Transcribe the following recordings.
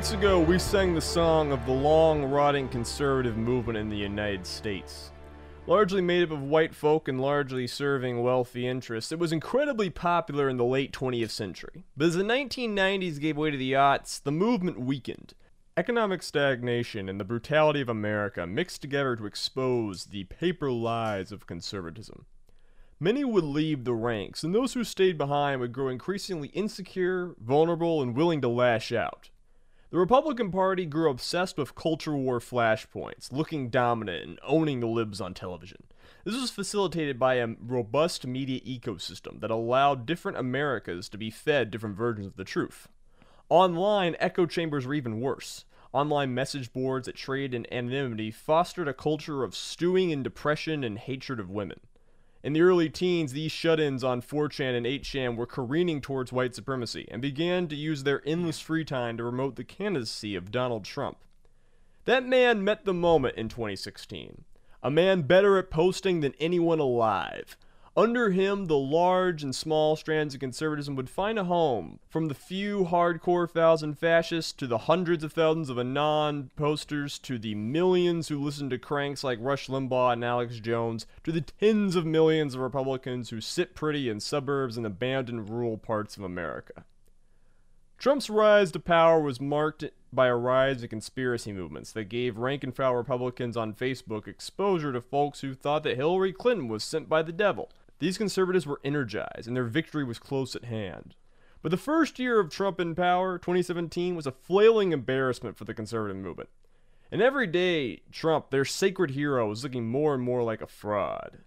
weeks ago, we sang the song of the long rotting conservative movement in the United States. Largely made up of white folk and largely serving wealthy interests, it was incredibly popular in the late 20th century. But as the 1990s gave way to the aughts, the movement weakened. Economic stagnation and the brutality of America mixed together to expose the paper lies of conservatism. Many would leave the ranks, and those who stayed behind would grow increasingly insecure, vulnerable, and willing to lash out. The Republican Party grew obsessed with culture war flashpoints, looking dominant and owning the libs on television. This was facilitated by a robust media ecosystem that allowed different Americas to be fed different versions of the truth. Online, echo chambers were even worse. Online message boards that traded in anonymity fostered a culture of stewing in depression and hatred of women. In the early teens, these shut ins on 4chan and 8chan were careening towards white supremacy and began to use their endless free time to promote the candidacy of Donald Trump. That man met the moment in 2016. A man better at posting than anyone alive. Under him, the large and small strands of conservatism would find a home, from the few hardcore thousand fascists to the hundreds of thousands of anon posters to the millions who listen to cranks like Rush Limbaugh and Alex Jones to the tens of millions of Republicans who sit pretty in suburbs and abandoned rural parts of America. Trump's rise to power was marked by a rise in conspiracy movements that gave rank and file Republicans on Facebook exposure to folks who thought that Hillary Clinton was sent by the devil. These conservatives were energized, and their victory was close at hand. But the first year of Trump in power, 2017, was a flailing embarrassment for the conservative movement. And every day, Trump, their sacred hero, was looking more and more like a fraud.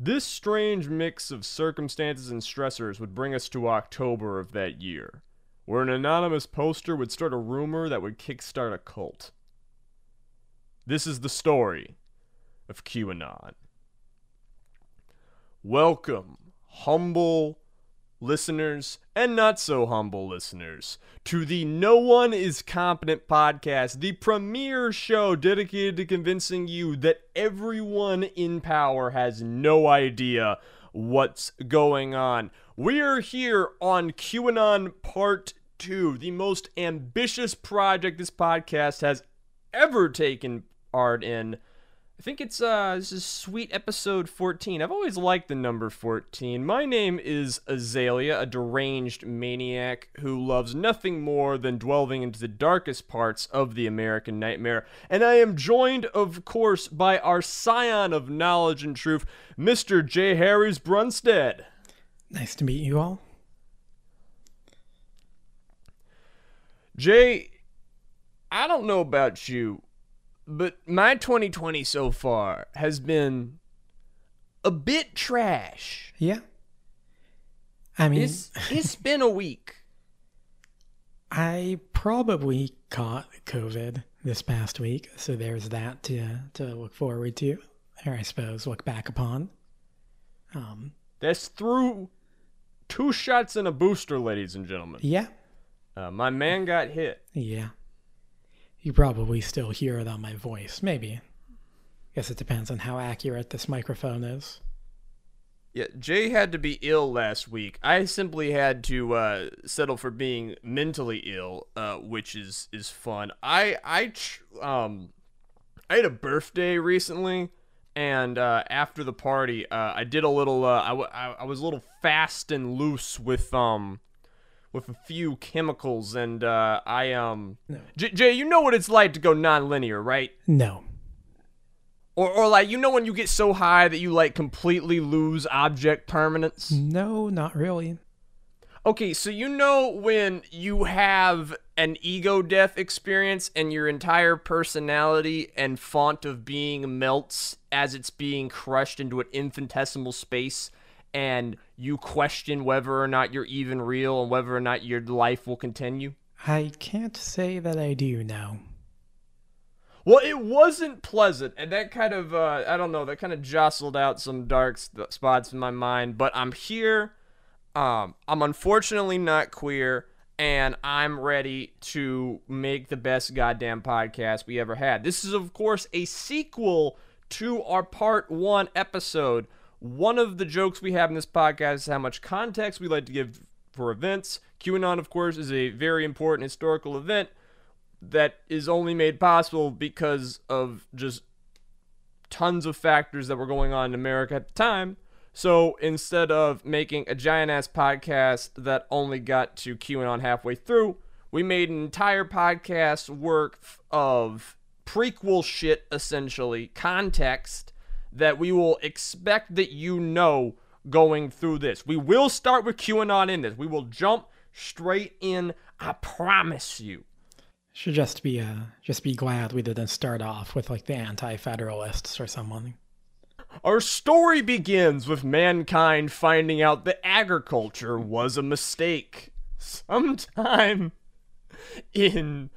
This strange mix of circumstances and stressors would bring us to October of that year, where an anonymous poster would start a rumor that would kickstart a cult. This is the story of QAnon. Welcome, humble listeners and not so humble listeners, to the No One is Competent podcast, the premier show dedicated to convincing you that everyone in power has no idea what's going on. We are here on QAnon Part 2, the most ambitious project this podcast has ever taken part in. I think it's uh this is sweet episode 14. I've always liked the number 14. My name is Azalea, a deranged maniac who loves nothing more than delving into the darkest parts of the American nightmare. And I am joined, of course, by our scion of knowledge and truth, Mr. J. Harris Brunstead. Nice to meet you all. Jay, I don't know about you, but my 2020 so far has been a bit trash. Yeah. I mean, It's it's been a week. I probably caught COVID this past week, so there's that to to look forward to, or I suppose look back upon. Um, That's through two shots and a booster, ladies and gentlemen. yeah, Uh, my man got hit. yeah. You probably still hear it on my voice, maybe. Guess it depends on how accurate this microphone is. Yeah, Jay had to be ill last week. I simply had to uh, settle for being mentally ill, uh, which is is fun. I I um I had a birthday recently, and uh, after the party, uh, I did a little. Uh, I, w- I was a little fast and loose with um with a few chemicals, and uh, I um J- Jay, you know what it's like to go non-linear, right? No, Or, or like you know when you get so high that you like completely lose object permanence. no, not really. Okay, so you know when you have an ego death experience and your entire personality and font of being melts as it's being crushed into an infinitesimal space and you question whether or not you're even real and whether or not your life will continue? I can't say that I do now. Well, it wasn't pleasant, and that kind of, uh, I don't know, that kind of jostled out some dark st- spots in my mind, but I'm here. Um, I'm unfortunately not queer, and I'm ready to make the best goddamn podcast we ever had. This is, of course, a sequel to our part one episode. One of the jokes we have in this podcast is how much context we like to give for events. QAnon, of course, is a very important historical event. that is only made possible because of just tons of factors that were going on in America at the time. So instead of making a giant ass podcast that only got to QAnon halfway through, we made an entire podcast worth of prequel shit, essentially, context that we will expect that you know going through this. We will start with QAnon in this. We will jump straight in. I promise you. Should just be uh just be glad we didn't start off with like the anti-federalists or someone. Our story begins with mankind finding out that agriculture was a mistake. Sometime in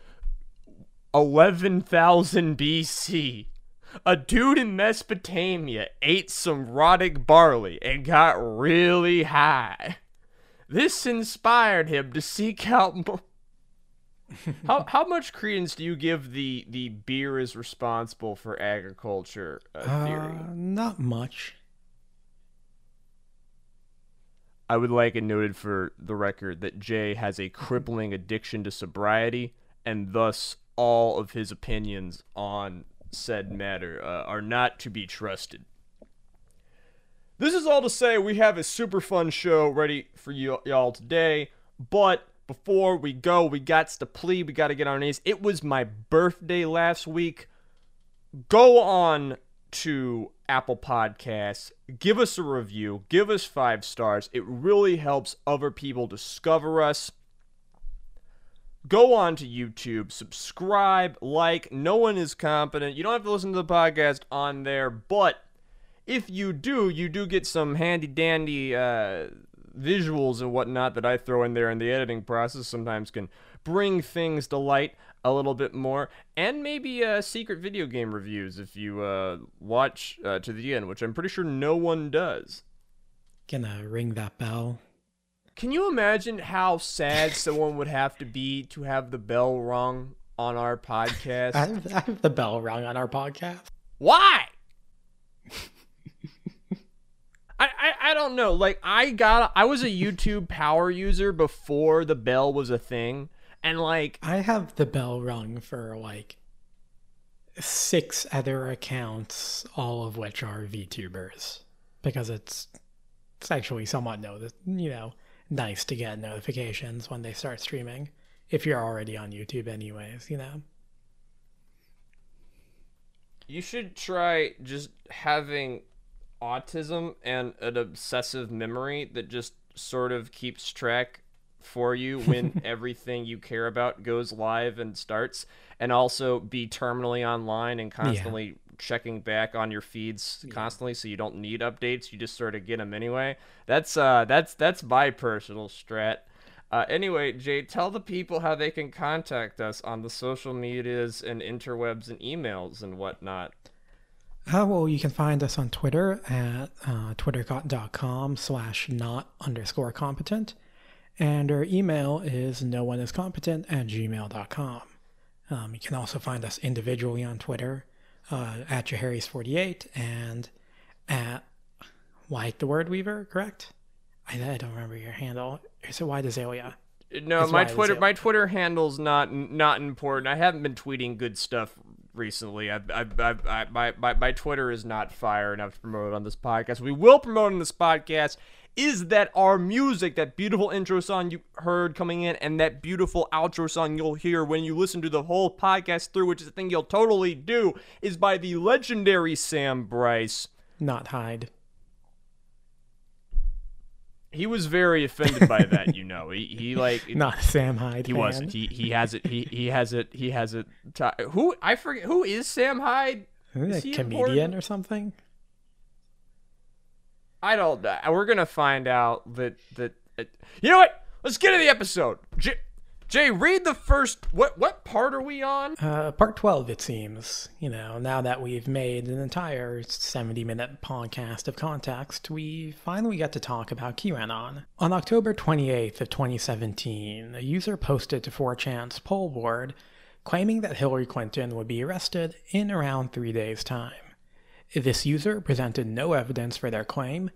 11,000 BC, a dude in Mesopotamia ate some rotting barley and got really high. This inspired him to seek out more. how how much credence do you give the the beer is responsible for agriculture uh, theory? Uh, not much. I would like it noted for the record that Jay has a crippling addiction to sobriety, and thus all of his opinions on said matter uh, are not to be trusted. This is all to say we have a super fun show ready for you, y'all today, but before we go, we got to plea, we got to get on our knees. It was my birthday last week. Go on to Apple Podcasts, give us a review, give us five stars. It really helps other people discover us. Go on to YouTube, subscribe, like. No one is competent. You don't have to listen to the podcast on there, but if you do, you do get some handy dandy uh, visuals and whatnot that I throw in there in the editing process. Sometimes can bring things to light a little bit more, and maybe uh, secret video game reviews if you uh, watch uh, to the end, which I'm pretty sure no one does. Gonna ring that bell. Can you imagine how sad someone would have to be to have the bell rung on our podcast? I have, I have the bell rung on our podcast. Why? I, I, I don't know. Like I got I was a YouTube power user before the bell was a thing. And like I have the bell rung for like six other accounts, all of which are VTubers. Because it's it's actually somewhat know you know, nice to get notifications when they start streaming. If you're already on YouTube anyways, you know. You should try just having autism and an obsessive memory that just sort of keeps track for you when everything you care about goes live and starts and also be terminally online and constantly yeah. Checking back on your feeds yeah. constantly so you don't need updates you just sort of get them anyway that's uh that's that's my personal strat uh, anyway, Jay, tell the people how they can contact us on the social medias and interwebs and emails and whatnot. Uh, well, you can find us on Twitter at uh, twitter.com slash not underscore competent. And our email is no one is competent at gmail.com. Um, you can also find us individually on Twitter uh, at Jaharris48 and at White the Word Weaver, correct? I, I don't remember your handle. Is it White Azalea? No, it's my Twitter Azalea. my Twitter handle's not not important. I haven't been tweeting good stuff recently. I, I, I, I, my, my, my Twitter is not fire enough to promote on this podcast. We will promote on this podcast is that our music, that beautiful intro song you heard coming in, and that beautiful outro song you'll hear when you listen to the whole podcast through, which is a thing you'll totally do, is by the legendary Sam Bryce. Not Hyde. He was very offended by that, you know. He he like not Sam Hyde. He fan. wasn't. He he has it. He he has it. He has it. T- who I forget. Who is Sam Hyde? Is a comedian important? or something? I don't know. We're gonna find out that that. Uh, you know what? Let's get to the episode. J- Jay, read the first. What what part are we on? Uh, part twelve, it seems. You know, now that we've made an entire seventy-minute podcast of context, we finally got to talk about QAnon. On October twenty-eighth of twenty seventeen, a user posted to 4chan's Pol board claiming that Hillary Clinton would be arrested in around three days' time. This user presented no evidence for their claim,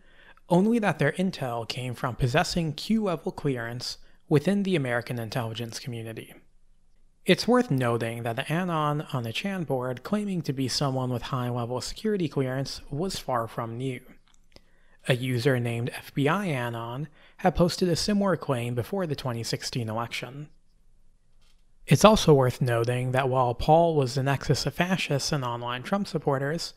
only that their intel came from possessing Q level clearance within the American intelligence community. It's worth noting that the Anon on the Chan board claiming to be someone with high level security clearance was far from new. A user named FBI Anon had posted a similar claim before the 2016 election. It's also worth noting that while Pol was the nexus of fascists and online Trump supporters,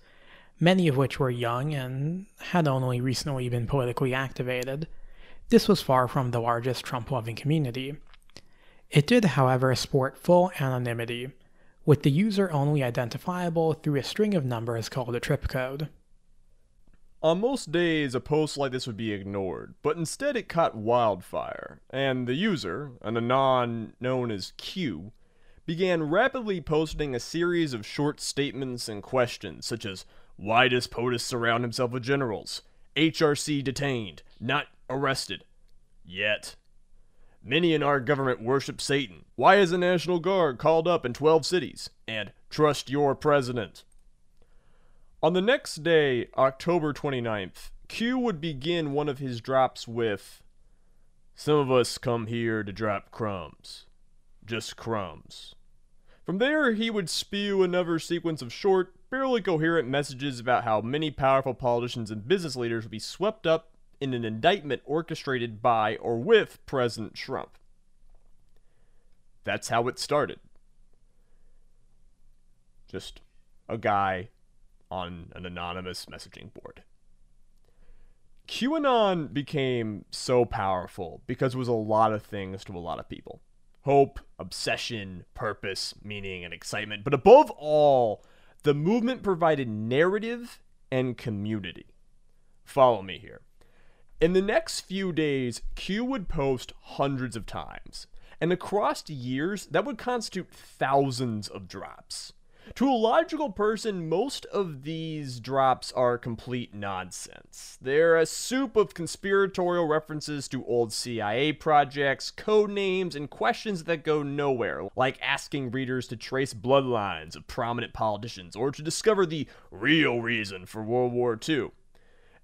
many of which were young and had only recently been politically activated, this was far from the largest Trump loving community it did, however, sport full anonymity, with the user only identifiable through a string of numbers called a trip code. On most days, a post like this would be ignored, but instead it caught wildfire, and the user, an anon known as Q, began rapidly posting a series of short statements and questions, such as Why does POTUS surround himself with generals? HRC detained, not arrested. Yet. Many in our government worship Satan. Why is the National Guard called up in 12 cities? And trust your president. On the next day, October 29th, Q would begin one of his drops with Some of us come here to drop crumbs. Just crumbs. From there, he would spew another sequence of short, barely coherent messages about how many powerful politicians and business leaders will be swept up in an indictment orchestrated by or with President Trump. That's how it started. Just a guy on an anonymous messaging board. QAnon became so powerful because it was a lot of things to a lot of people hope, obsession, purpose, meaning, and excitement. But above all, the movement provided narrative and community. Follow me here. In the next few days, Q would post hundreds of times, and across years, that would constitute thousands of drops. To a logical person, most of these drops are complete nonsense. They're a soup of conspiratorial references to old CIA projects, code names, and questions that go nowhere, like asking readers to trace bloodlines of prominent politicians or to discover the real reason for World War II.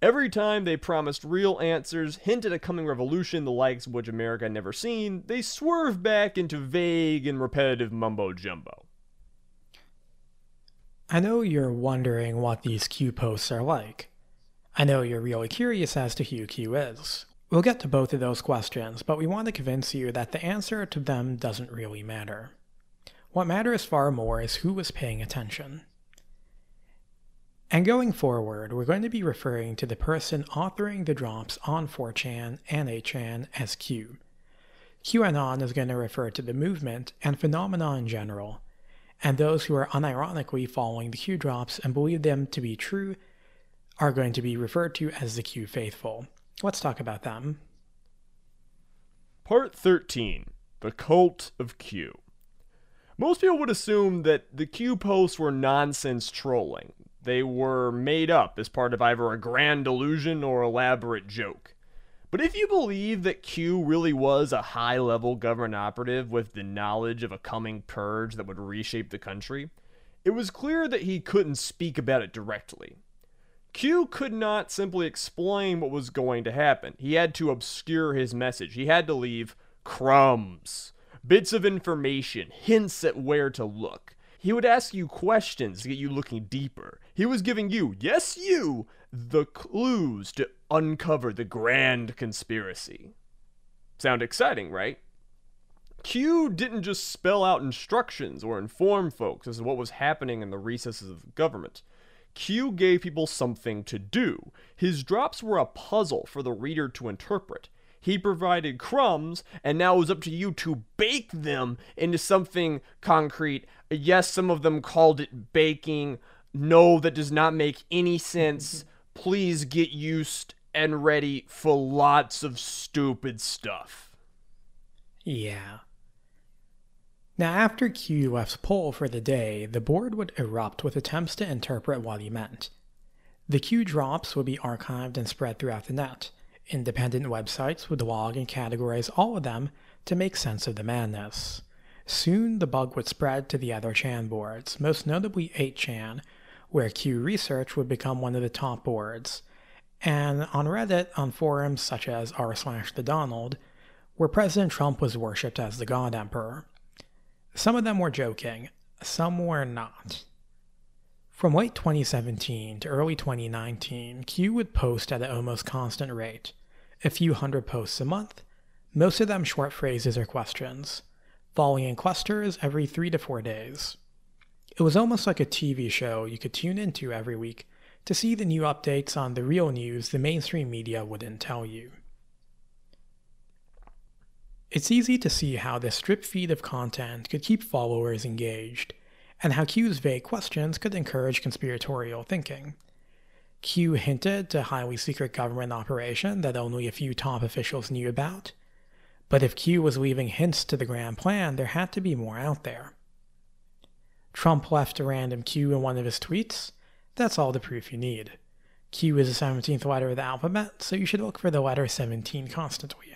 Every time they promised real answers, hinted a coming revolution the likes of which America had never seen, they swerved back into vague and repetitive mumbo jumbo. I know you're wondering what these Q posts are like. I know you're really curious as to who Q is. We'll get to both of those questions, but we want to convince you that the answer to them doesn't really matter. What matters far more is who was paying attention. And going forward, we're going to be referring to the person authoring the drops on 4chan and 8chan as Q. QAnon is going to refer to the movement and phenomena in general, and those who are unironically following the Q drops and believe them to be true are going to be referred to as the Q faithful. Let's talk about them. Part 13 The Cult of Q. Most people would assume that the Q posts were nonsense trolling, they were made up as part of either a grand illusion or elaborate joke. But if you believe that Q really was a high level government operative with the knowledge of a coming purge that would reshape the country, it was clear that he couldn't speak about it directly. Q could not simply explain what was going to happen. He had to obscure his message. He had to leave crumbs, bits of information, hints at where to look. He would ask you questions to get you looking deeper. He was giving you, yes, you, the clues to uncover the grand conspiracy. Sound exciting, right? Q didn't just spell out instructions or inform folks as to what was happening in the recesses of the government. Q gave people something to do. His drops were a puzzle for the reader to interpret. He provided crumbs, and now it was up to you to bake them into something concrete. Yes, some of them called it baking. No, that does not make any sense. Please get used and ready for lots of stupid stuff. Yeah. Now, after Q left Pol for the day, the board would erupt with attempts to interpret what he meant. The Q drops would be archived and spread throughout the net. Independent websites would log and categorize all of them to make sense of the madness. Soon the bug would spread to the other Chan boards, most notably 8chan, where Q research would become one of the top boards, and on Reddit on forums such as r slash the Donald, where President Trump was worshipped as the God Emperor. Some of them were joking, some were not. From late 2017 to early 2019, Q would post at an almost constant rate, a few hundred posts a month, most of them short phrases or questions, falling in clusters every three to four days. It was almost like a TV show you could tune into every week to see the new updates on the real news the mainstream media wouldn't tell you. It's easy to see how this strip feed of content could keep followers engaged and how Q's vague questions could encourage conspiratorial thinking. Q hinted to highly secret government operation that only a few top officials knew about. But if Q was leaving hints to the grand plan, there had to be more out there. Trump left a random Q in one of his tweets. That's all the proof you need. Q is the 17th letter of the alphabet, so you should look for the letter 17 constantly.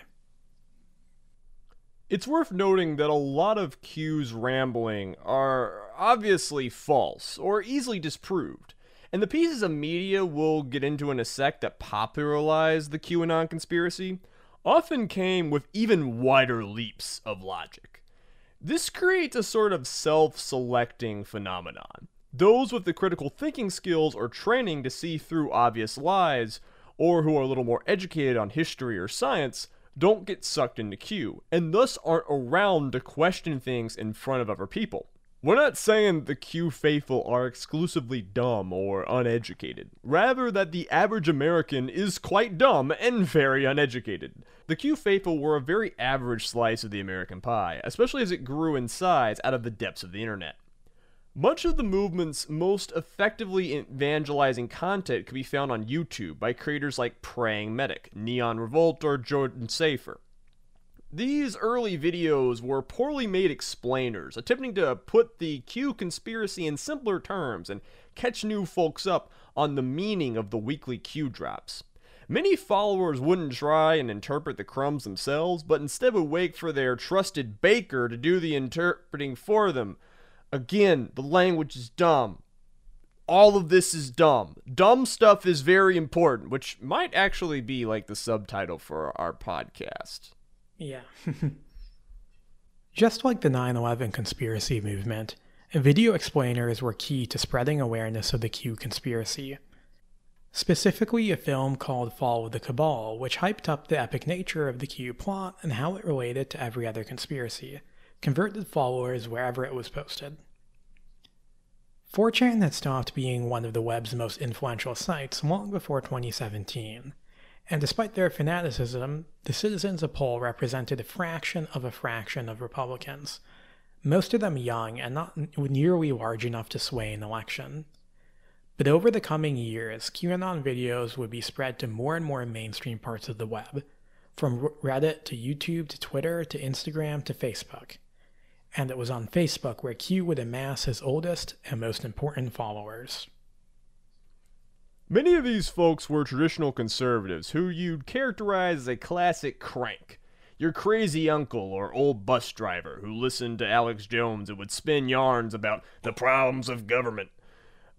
It's worth noting that a lot of Q's rambling are obviously false or easily disproved. And the pieces of media we'll get into in a sec that popularized the QAnon conspiracy often came with even wider leaps of logic. This creates a sort of self selecting phenomenon. Those with the critical thinking skills or training to see through obvious lies, or who are a little more educated on history or science, don't get sucked into Q, and thus aren't around to question things in front of other people. We're not saying the Q faithful are exclusively dumb or uneducated, rather, that the average American is quite dumb and very uneducated. The Q faithful were a very average slice of the American pie, especially as it grew in size out of the depths of the internet. Much of the movement's most effectively evangelizing content can be found on YouTube by creators like Praying Medic, Neon Revolt, or Jordan Sather. These early videos were poorly made explainers, attempting to put the Q conspiracy in simpler terms and catch new folks up on the meaning of the weekly Q drops. Many followers wouldn't try and interpret the crumbs themselves, but instead would wait for their trusted baker to do the interpreting for them, Again, the language is dumb. All of this is dumb. Dumb stuff is very important, which might actually be like the subtitle for our podcast. Yeah. Just like the 9 11 conspiracy movement, video explainers were key to spreading awareness of the Q conspiracy. Specifically, a film called Fall of the Cabal, which hyped up the epic nature of the Q plot and how it related to every other conspiracy, converted followers wherever it was posted. 4chan had stopped being one of the web's most influential sites long before 2017, and despite their fanaticism, the citizens of Pol represented a fraction of a fraction of Republicans, most of them young and not nearly large enough to sway an election. But over the coming years, QAnon videos would be spread to more and more mainstream parts of the web, from Reddit to YouTube to Twitter to Instagram to Facebook and it was on Facebook where Q would amass his oldest and most important followers. Many of these folks were traditional conservatives who you'd characterize as a classic crank. Your crazy uncle or old bus driver who listened to Alex Jones and would spin yarns about the problems of government.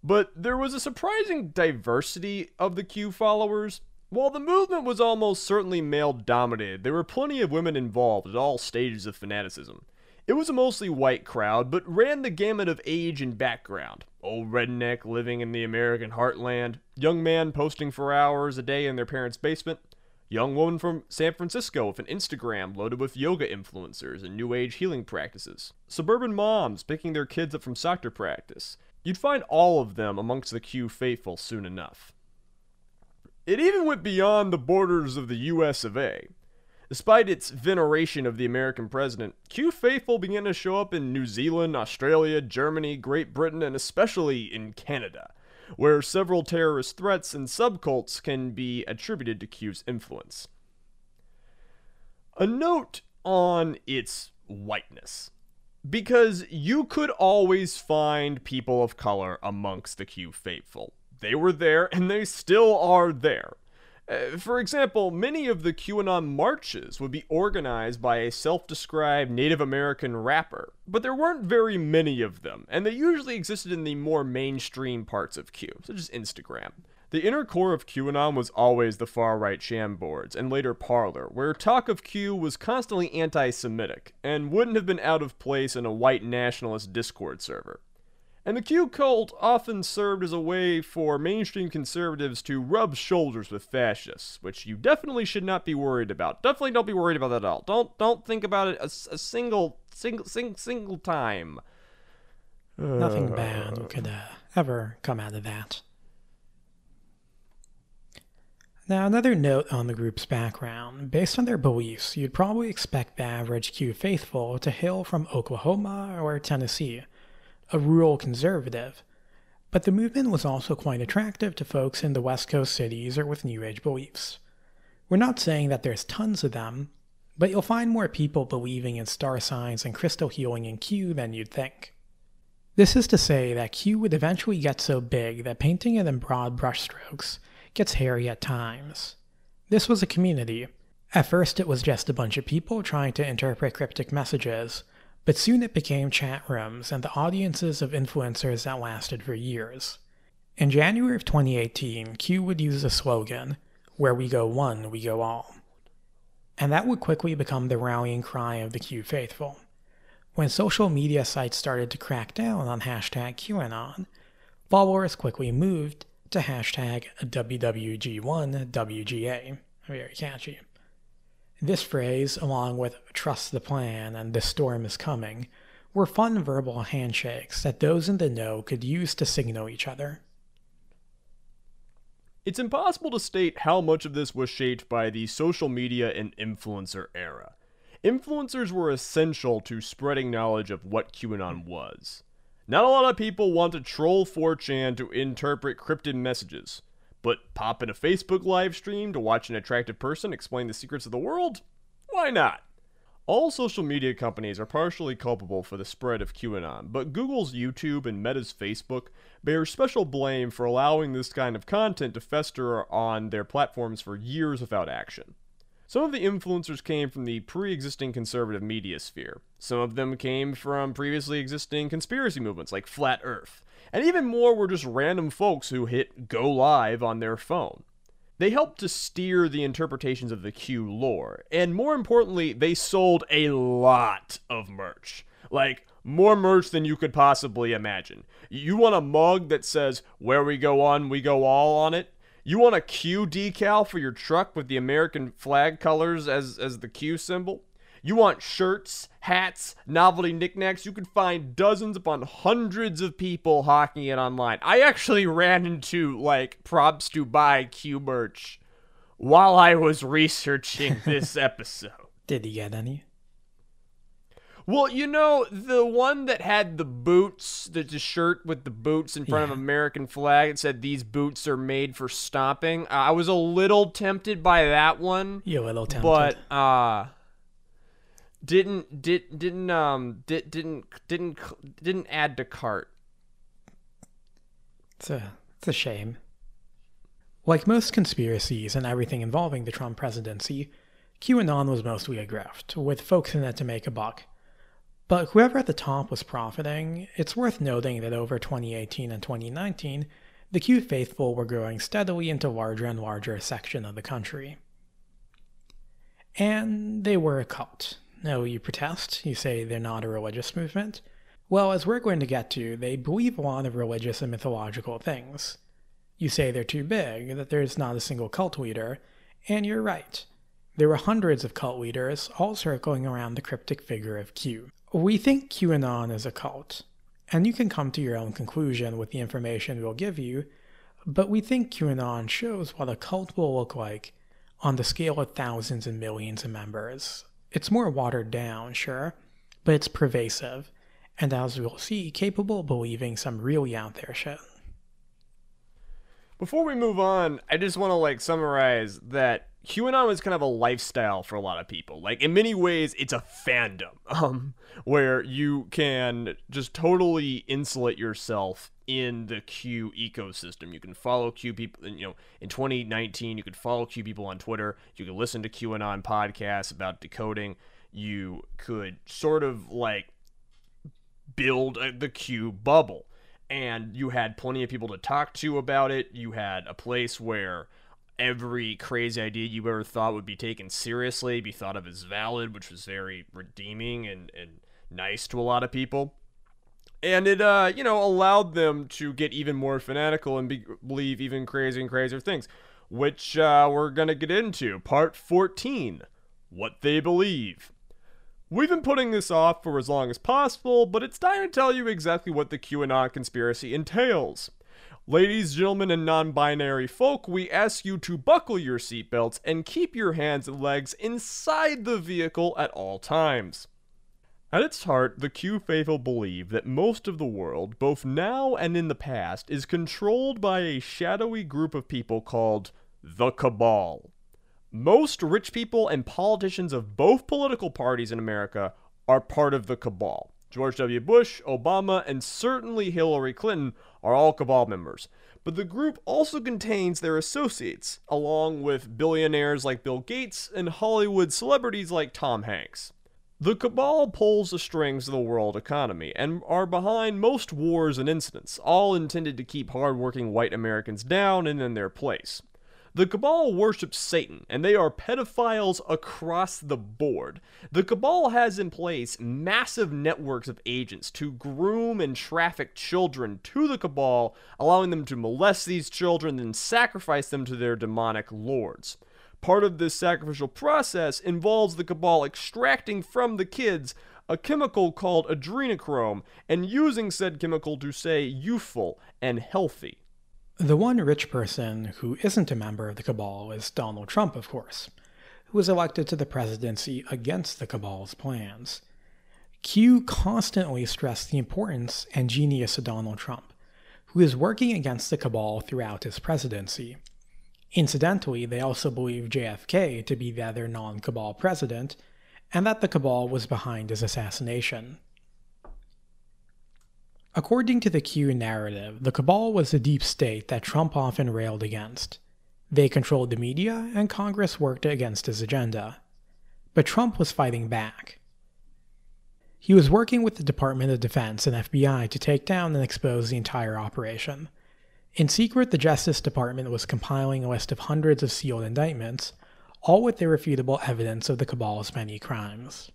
But there was a surprising diversity of the Q followers. While the movement was almost certainly male dominated, there were plenty of women involved at all stages of fanaticism. It was a mostly white crowd, but ran the gamut of age and background. Old redneck living in the American heartland, young man posting for hours a day in their parents' basement, young woman from San Francisco with an Instagram loaded with yoga influencers and new age healing practices, suburban moms picking their kids up from soccer practice. You'd find all of them amongst the Q faithful soon enough. It even went beyond the borders of the US of A. Despite its veneration of the American president, Q faithful began to show up in New Zealand, Australia, Germany, Great Britain, and especially in Canada, where several terrorist threats and subcults can be attributed to Q's influence. A note on its whiteness. Because you could always find people of color amongst the Q faithful. They were there and they still are there. Uh, for example, many of the QAnon marches would be organized by a self described Native American rapper, but there weren't very many of them, and they usually existed in the more mainstream parts of Q, such as Instagram. The inner core of QAnon was always the far right Chan boards, and later Parler, where talk of Q was constantly anti Semitic, and wouldn't have been out of place in a white nationalist Discord server. And the Q cult often served as a way for mainstream conservatives to rub shoulders with fascists, which you definitely should not be worried about. Definitely don't be worried about that at all. Don't don't think about it a, a single single sing, single time. Nothing bad could uh, ever come out of that. Now, another note on the group's background. Based on their beliefs, you'd probably expect the average Q faithful to hail from Oklahoma or Tennessee, a rural conservative. But the movement was also quite attractive to folks in the West Coast cities or with New Age beliefs. We're not saying that there's tons of them, but you'll find more people believing in star signs and crystal healing in Q than you'd think. This is to say that Q would eventually get so big that painting it in broad brushstrokes gets hairy at times. This was a community. At first, it was just a bunch of people trying to interpret cryptic messages, but soon it became chat rooms and the audiences of influencers that lasted for years. In January of 2018, Q would use a slogan, Where we go one, we go all. And that would quickly become the rallying cry of the Q faithful. When social media sites started to crack down on hashtag QAnon, followers quickly moved to hashtag WWG1WGA. Very catchy. This phrase, along with trust the plan and the storm is coming, were fun verbal handshakes that those in the know could use to signal each other. It's impossible to state how much of this was shaped by the social media and influencer era. Influencers were essential to spreading knowledge of what QAnon was. Not a lot of people want to troll 4chan to interpret cryptid messages, but pop in a Facebook live stream to watch an attractive person explain the secrets of the world? Why not? All social media companies are partially culpable for the spread of QAnon, but Google's YouTube and Meta's Facebook bear special blame for allowing this kind of content to fester on their platforms for years without action. Some of the influencers came from the pre existing conservative media sphere. Some of them came from previously existing conspiracy movements like Flat Earth. And even more were just random folks who hit go live on their phone. They helped to steer the interpretations of the Q lore, and more importantly, they sold a lot of merch. Like, more merch than you could possibly imagine. You want a mug that says, Where we go on, we go all on it? You want a Q decal for your truck with the American flag colors as, as the Q symbol? You want shirts, hats, novelty knickknacks? You can find dozens upon hundreds of people hawking it online. I actually ran into like props to buy Q merch while I was researching this episode. Did he get any? Well, you know, the one that had the boots, the, the shirt with the boots in front Yeah. of American flag, it said these boots are made for stomping. Uh, I was a little tempted by that one, You a little tempted. but uh didn't did didn't um did, didn't didn't didn't add to cart. It's a, it's a shame. Like most conspiracies and everything involving the Trump presidency, QAnon was mostly a grift, with folks in it to make a buck. But whoever at the top was profiting, it's worth noting that over 2018 and 2019, the Q faithful were growing steadily into larger and larger section of the country. And they were a cult. No, you protest, you say they're not a religious movement. Well, as we're going to get to, they believe a lot of religious and mythological things. You say they're too big, that there's not a single cult leader, and you're right. There were hundreds of cult leaders, all circling around the cryptic figure of Q. We think QAnon is a cult, and you can come to your own conclusion with the information we'll give you, but we think QAnon shows what a cult will look like on the scale of thousands and millions of members. It's more watered down, sure, but it's pervasive, and as we'll see, capable of believing some really out there shit. Before we move on, I just want to like summarize that QAnon is kind of a lifestyle for a lot of people. Like in many ways, it's a fandom, um, where you can just totally insulate yourself in the Q ecosystem. You can follow Q people. You know, in 2019, you could follow Q people on Twitter. You could listen to QAnon podcasts about decoding. You could sort of like build a, the Q bubble. and you had plenty of people to talk to about it. You had a place where every crazy idea you ever thought would be taken seriously be thought of as valid, which was very redeeming and, and nice to a lot of people. And it, uh, you know, allowed them to get even more fanatical and be- believe even crazier and crazier things, which uh, we're going to get into. Part 14 What They Believe. We've been putting this off for as long as possible, but it's time to tell you exactly what the QAnon conspiracy entails. Ladies, gentlemen, and non binary folk, we ask you to buckle your seatbelts and keep your hands and legs inside the vehicle at all times. At its heart, the Q faithful believe that most of the world, both now and in the past, is controlled by a shadowy group of people called the Cabal. Most rich people and politicians of both political parties in America are part of the Cabal. George W. Bush, Obama, and certainly Hillary Clinton are all cabal members. But the group also contains their associates, along with billionaires like Bill Gates and Hollywood celebrities like Tom Hanks. The cabal pulls the strings of the world economy and are behind most wars and incidents, all intended to keep hardworking white Americans down and in their place. The Cabal worships Satan, and they are pedophiles across the board. The Cabal has in place massive networks of agents to groom and traffic children to the Cabal, allowing them to molest these children and sacrifice them to their demonic lords. Part of this sacrificial process involves the Cabal extracting from the kids a chemical called adrenochrome and using said chemical to stay youthful and healthy. The one rich person who isn't a member of the cabal is Donald Trump, of course, who was elected to the presidency against the cabal's plans. Q constantly stressed the importance and genius of Donald Trump, who is working against the cabal throughout his presidency. Incidentally, they also believe JFK to be the other non cabal president, and that the cabal was behind his assassination. According to the Q narrative, the cabal was the deep state that Trump often railed against. They controlled the media, and Congress worked against his agenda. But Trump was fighting back. He was working with the Department of Defense and FBI to take down and expose the entire operation. In secret, the Justice Department was compiling a list of hundreds of sealed indictments, all with irrefutable evidence of the cabal's many crimes.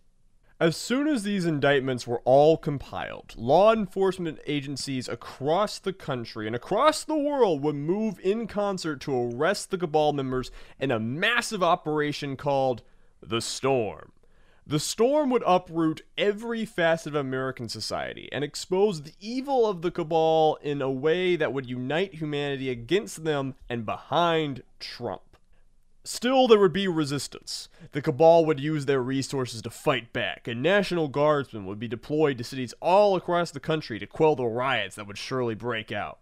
As soon as these indictments were all compiled, law enforcement agencies across the country and across the world would move in concert to arrest the Cabal members in a massive operation called the Storm. The Storm would uproot every facet of American society and expose the evil of the Cabal in a way that would unite humanity against them and behind Trump. Still, there would be resistance. The Cabal would use their resources to fight back, and National Guardsmen would be deployed to cities all across the country to quell the riots that would surely break out.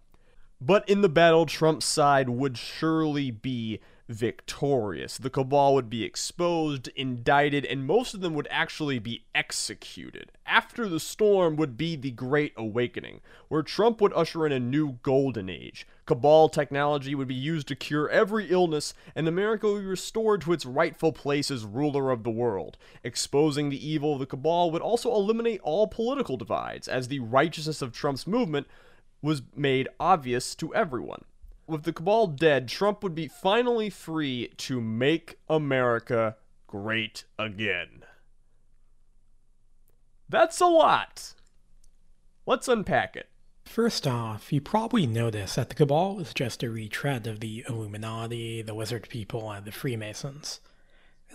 But in the battle, Trump's side would surely be victorious. The Cabal would be exposed, indicted, and most of them would actually be executed. After the storm would be the Great Awakening, where Trump would usher in a new golden age. Cabal technology would be used to cure every illness, and America would be restored to its rightful place as ruler of the world. Exposing the evil of the Cabal would also eliminate all political divides, as the righteousness of Trump's movement was made obvious to everyone with the cabal dead, Trump would be finally free to make America great again. That's a lot. Let's unpack it. First off, you probably notice that the Cabal is just a retread of the Illuminati, the Lizard People, and the Freemasons.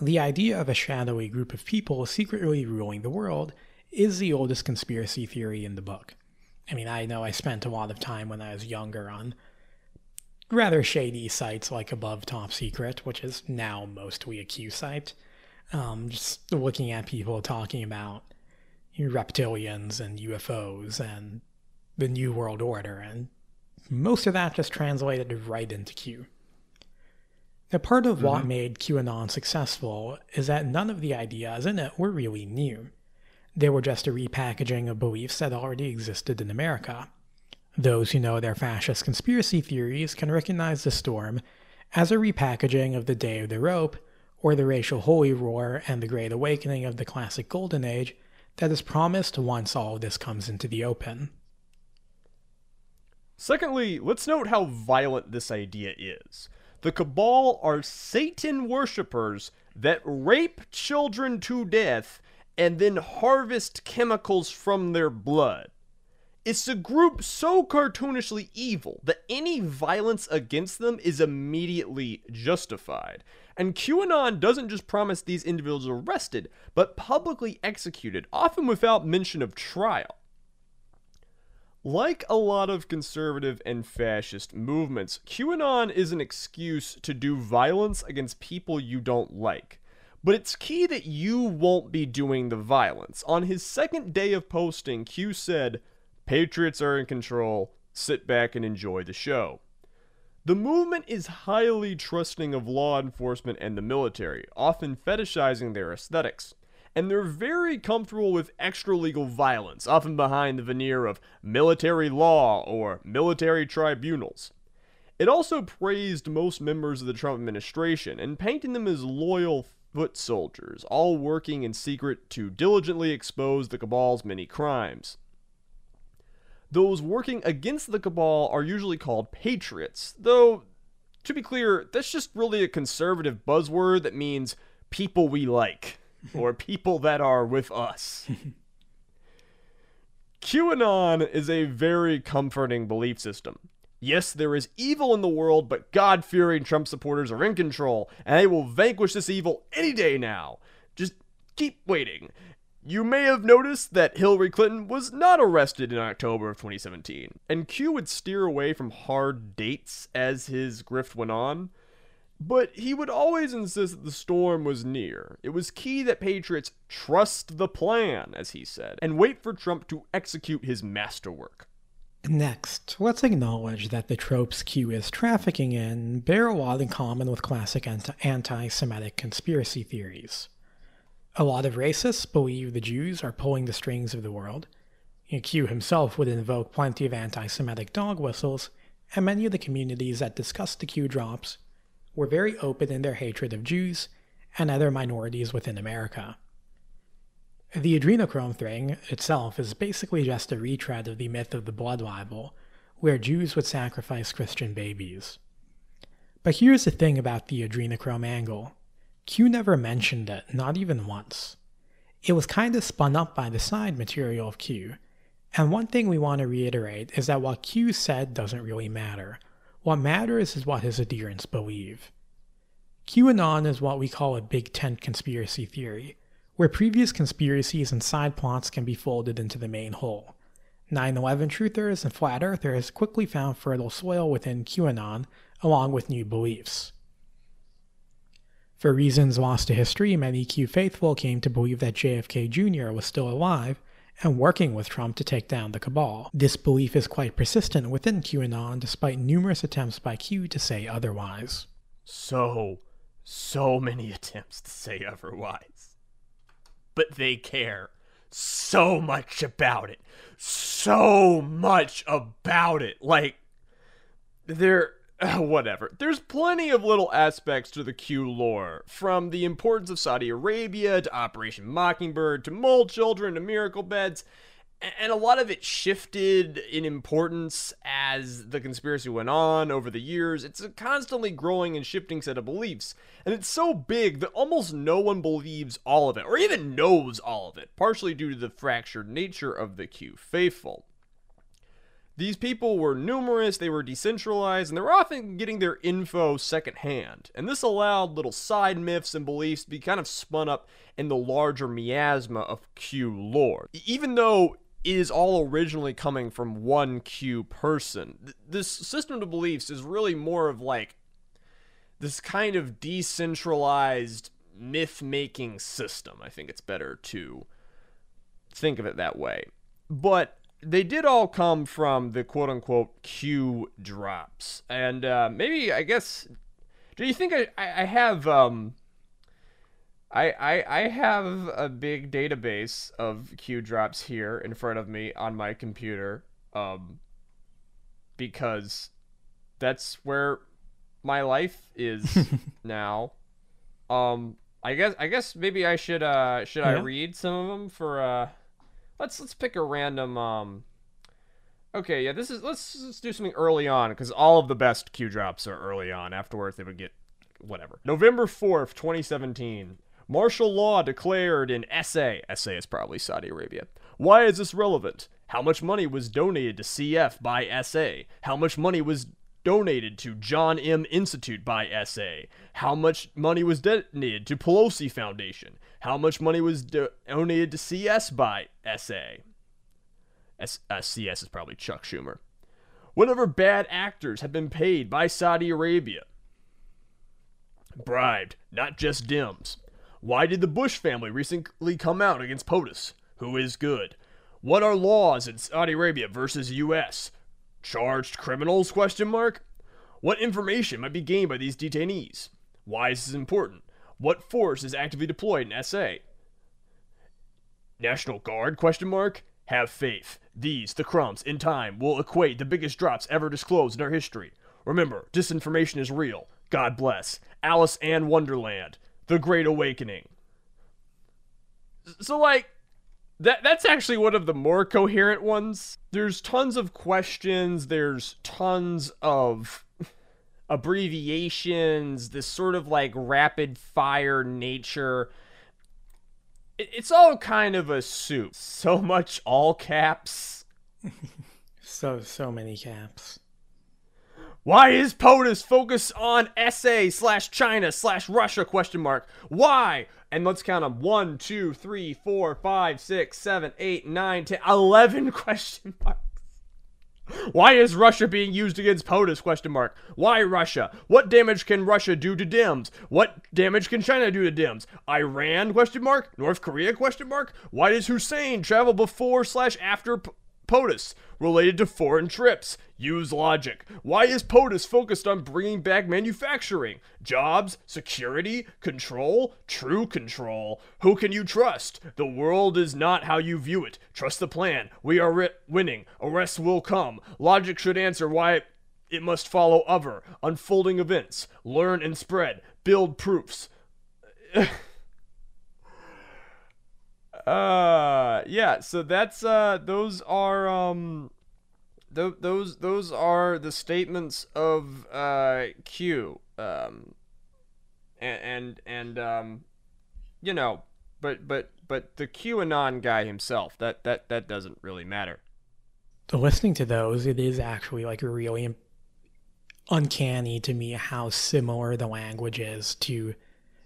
The idea of a shadowy group of people secretly ruling the world is the oldest conspiracy theory in the book. I mean, I know I spent a lot of time when I was younger on rather shady sites like Above Top Secret, which is now mostly a Q site. Um, just looking at people talking about reptilians and UFOs and the New World Order, and most of that just translated right into Q. Now, part of mm-hmm. what made QAnon successful is that none of the ideas in it were really new. They were just a repackaging of beliefs that already existed in America. Those who know their fascist conspiracy theories can recognize the storm as a repackaging of the Day of the Rope, or the racial holy war and the Great Awakening of the classic Golden Age that is promised once all of this comes into the open. Secondly, let's note how violent this idea is. The Cabal are Satan worshippers that rape children to death and then harvest chemicals from their blood. It's a group so cartoonishly evil that any violence against them is immediately justified. And QAnon doesn't just promise these individuals arrested, but publicly executed, often without mention of trial. Like a lot of conservative and fascist movements, QAnon is an excuse to do violence against people you don't like. But it's key that you won't be doing the violence. On his second day of posting, Q said, Patriots are in control, sit back and enjoy the show. The movement is highly trusting of law enforcement and the military, often fetishizing their aesthetics and they're very comfortable with extra legal violence, often behind the veneer of military law or military tribunals. It also praised most members of the Trump administration and painting them as loyal foot soldiers, all working in secret to diligently expose the cabal's many crimes. Those working against the cabal are usually called patriots, though, to be clear, that's just really a conservative buzzword that means people we like or people that are with us. QAnon is a very comforting belief system. Yes, there is evil in the world, but God fearing Trump supporters are in control, and they will vanquish this evil any day now. Just keep waiting. You may have noticed that Hillary Clinton was not arrested in October of 2017, and Q would steer away from hard dates as his grift went on. But he would always insist that the storm was near. It was key that Patriots trust the plan, as he said, and wait for Trump to execute his masterwork. Next, let's acknowledge that the tropes Q is trafficking in bear a lot in common with classic anti Semitic conspiracy theories. A lot of racists believe the Jews are pulling the strings of the world. Q himself would invoke plenty of anti Semitic dog whistles, and many of the communities that discussed the Q drops were very open in their hatred of Jews and other minorities within America. The adrenochrome thing itself is basically just a retread of the myth of the blood libel, where Jews would sacrifice Christian babies. But here's the thing about the adrenochrome angle Q never mentioned it, not even once. It was kind of spun up by the side material of Q, and one thing we want to reiterate is that what Q said doesn't really matter. What matters is what his adherents believe. QAnon is what we call a big tent conspiracy theory, where previous conspiracies and side plots can be folded into the main whole. 9 11 truthers and flat earthers quickly found fertile soil within QAnon, along with new beliefs. For reasons lost to history, many Q faithful came to believe that JFK Jr. was still alive and working with Trump to take down the cabal. This belief is quite persistent within QAnon despite numerous attempts by Q to say otherwise. So, so many attempts to say otherwise. But they care so much about it. So much about it. Like, they're whatever. There's plenty of little aspects to the Q lore, from the importance of Saudi Arabia to Operation Mockingbird to mole children to miracle beds, and a lot of it shifted in importance as the conspiracy went on over the years. It's a constantly growing and shifting set of beliefs, and it's so big that almost no one believes all of it, or even knows all of it, partially due to the fractured nature of the Q faithful. These people were numerous, they were decentralized, and they were often getting their info secondhand. And this allowed little side myths and beliefs to be kind of spun up in the larger miasma of Q lore. Even though it is all originally coming from one Q person, this system of beliefs is really more of like this kind of decentralized myth making system. I think it's better to think of it that way. But they did all come from the quote unquote Q drops. And uh, maybe, I guess, do you think I, I have. Um, I, I, I have a big database of Q drops here in front of me on my computer um, because that's where my life is now. Um, I guess I guess maybe I should uh should yeah. I read some of them for uh let's let's pick a random um Okay, yeah, this is let's, let's do something early on because all of the best Q drops are early on. Afterwards, they would get whatever. November 4th, 2017. Martial law declared in SA. SA is probably Saudi Arabia. Why is this relevant? How much money was donated to CF by SA? How much money was donated to John M. Institute by SA? How much money was donated to Pelosi Foundation? How much money was do- donated to CS by SA? S- uh, CS is probably Chuck Schumer. Whatever bad actors have been paid by Saudi Arabia. Bribed, not just Dems. Why did the Bush family recently come out against POTUS? Who is good? What are laws in Saudi Arabia versus US? Charged criminals? Question mark. What information might be gained by these detainees? Why is this important? What force is actively deployed in SA? National Guard? Question mark. Have faith. These, the crumbs, in time, will equate the biggest drops ever disclosed in our history. Remember, disinformation is real. God bless. Alice and Wonderland. The Great Awakening. So, like, that that's actually one of the more coherent ones. There's tons of questions, there's tons of abbreviations, this sort of like rapid fire nature. It's all kind of a soup. So much all caps. So so many caps. Why is POTUS focused on SA slash China slash Russia question mark? Why? And let's count them. One, two, three, four, five, six, seven, eight, nine, ten, eleven question marks. Why is Russia being used against POTUS? Question mark. Why Russia? What damage can Russia do to Dems? What damage can China do to Dems? Iran? Question mark. North Korea? Question mark. Why does Hussein travel before slash after POTUS? Related to foreign trips. Use logic. Why is POTUS focused on bringing back manufacturing? Jobs? Security? Control? True control? Who can you trust? The world is not how you view it. Trust the plan. We are winning. Arrests will come. Logic should answer why it must follow other unfolding events. Learn and spread. Build proofs. uh yeah so that's uh those are um th- those those are the statements of uh q um and and, and um you know but but but the qanon guy himself that that that doesn't really matter. Listening to those, it is actually like really uncanny to me how similar the language is to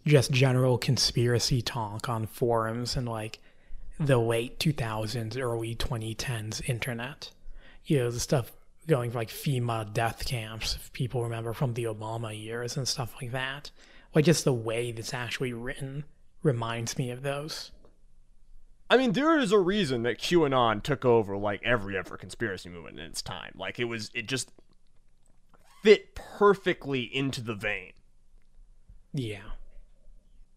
just general conspiracy talk on forums and like the late 2000s, early 2010s internet. You know, the stuff going for like FEMA death camps, if people remember from the Obama years and stuff like that. Like just the way that's actually written reminds me of those. I mean, there is a reason that QAnon took over like every other conspiracy movement in its time. Like it was, it just fit perfectly into the vein. Yeah.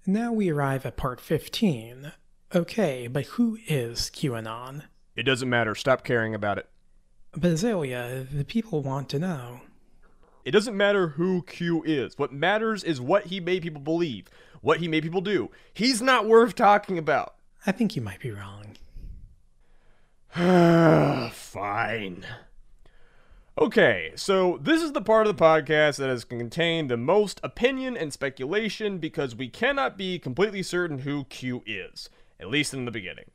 Now we arrive at part 15. Okay, but who is QAnon? It doesn't matter. Stop caring about it. But Azalea, the people want to know. It doesn't matter who Q is. What matters is what he made people believe, what he made people do. He's not worth talking about. I think you might be wrong. Fine. Okay, so this is the part of the podcast that has contained the most opinion and speculation because we cannot be completely certain who Q is, at least in the beginning.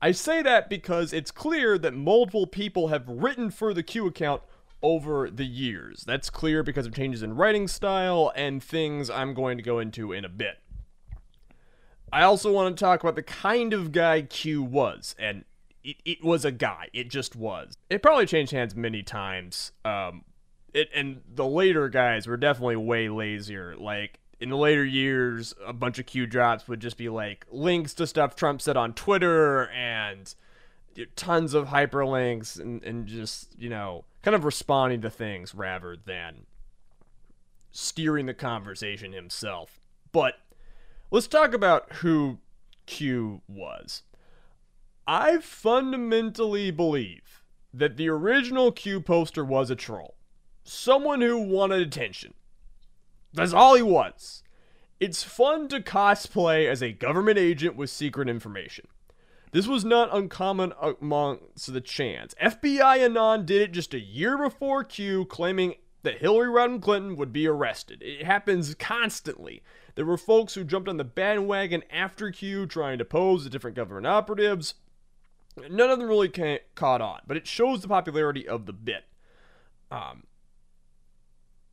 I say that because it's clear that multiple people have written for the Q account over the years. That's clear because of changes in writing style and things I'm going to go into in a bit. I also want to talk about the kind of guy Q was, and it, it was a guy. It just was. It probably changed hands many times. Um, it and the later guys were definitely way lazier. Like in the later years, a bunch of Q drops would just be like links to stuff Trump said on Twitter and tons of hyperlinks and, and just you know kind of responding to things rather than steering the conversation himself. But let's talk about who Q was. I fundamentally believe that the original Q poster was a troll. Someone who wanted attention. That's all he was. It's fun to cosplay as a government agent with secret information. This was not uncommon amongst the chans. FBI Anon did it just a year before Q, claiming that Hillary Rodham Clinton would be arrested. It happens constantly. There were folks who jumped on the bandwagon after Q, trying to pose as different government operatives. None of them really caught on, but it shows the popularity of the bit. Um,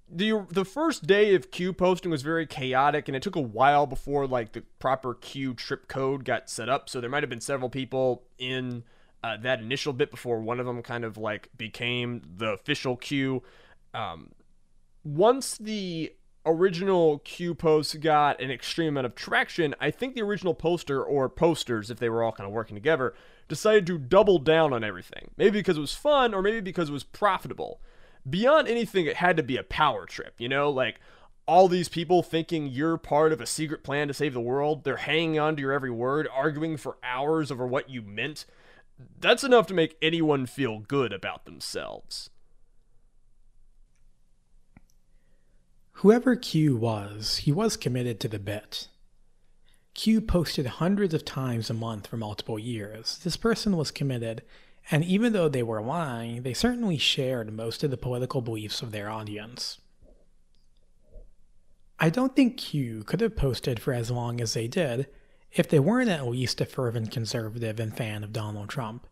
the the first day of Q posting was very chaotic, and it took a while before like the proper Q trip code got set up. So there might have been several people in uh, that initial bit before one of them kind of like became the official Q. Um, once the original Q post got an extreme amount of traction, I think the original poster or posters, if they were all kind of working together, decided to double down on everything. Maybe because it was fun, or maybe because it was profitable beyond anything, it had to be a power trip, you know? Like, all these people thinking you're part of a secret plan to save the world, they're hanging on to your every word, arguing for hours over what you meant. That's enough to make anyone feel good about themselves. Whoever Q was, he was committed to the bit. Q posted hundreds of times a month for multiple years. This person was committed and even though they were lying, they certainly shared most of the political beliefs of their audience. I don't think Q could have posted for as long as they did if they weren't at least a fervent conservative and fan of Donald Trump.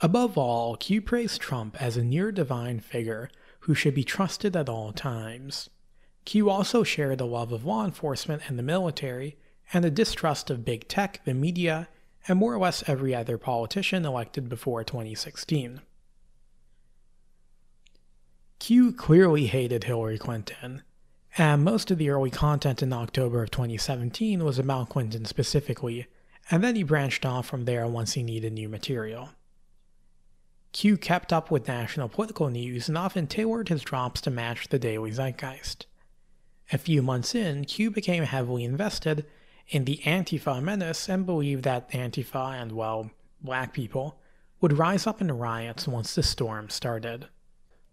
Above all, Q praised Trump as a near divine figure who should be trusted at all times. Q also shared a love of law enforcement and the military, and a distrust of big tech, the media, and more or less every other politician elected before 2016. Q clearly hated Hillary Clinton, and most of the early content in October of 2017 was about Clinton specifically, and then he branched off from there once he needed new material. Q kept up with national political news and often tailored his drops to match the daily zeitgeist. A few months in, Q became heavily invested in the Antifa menace and believed that Antifa and, well, black people would rise up in riots once the storm started.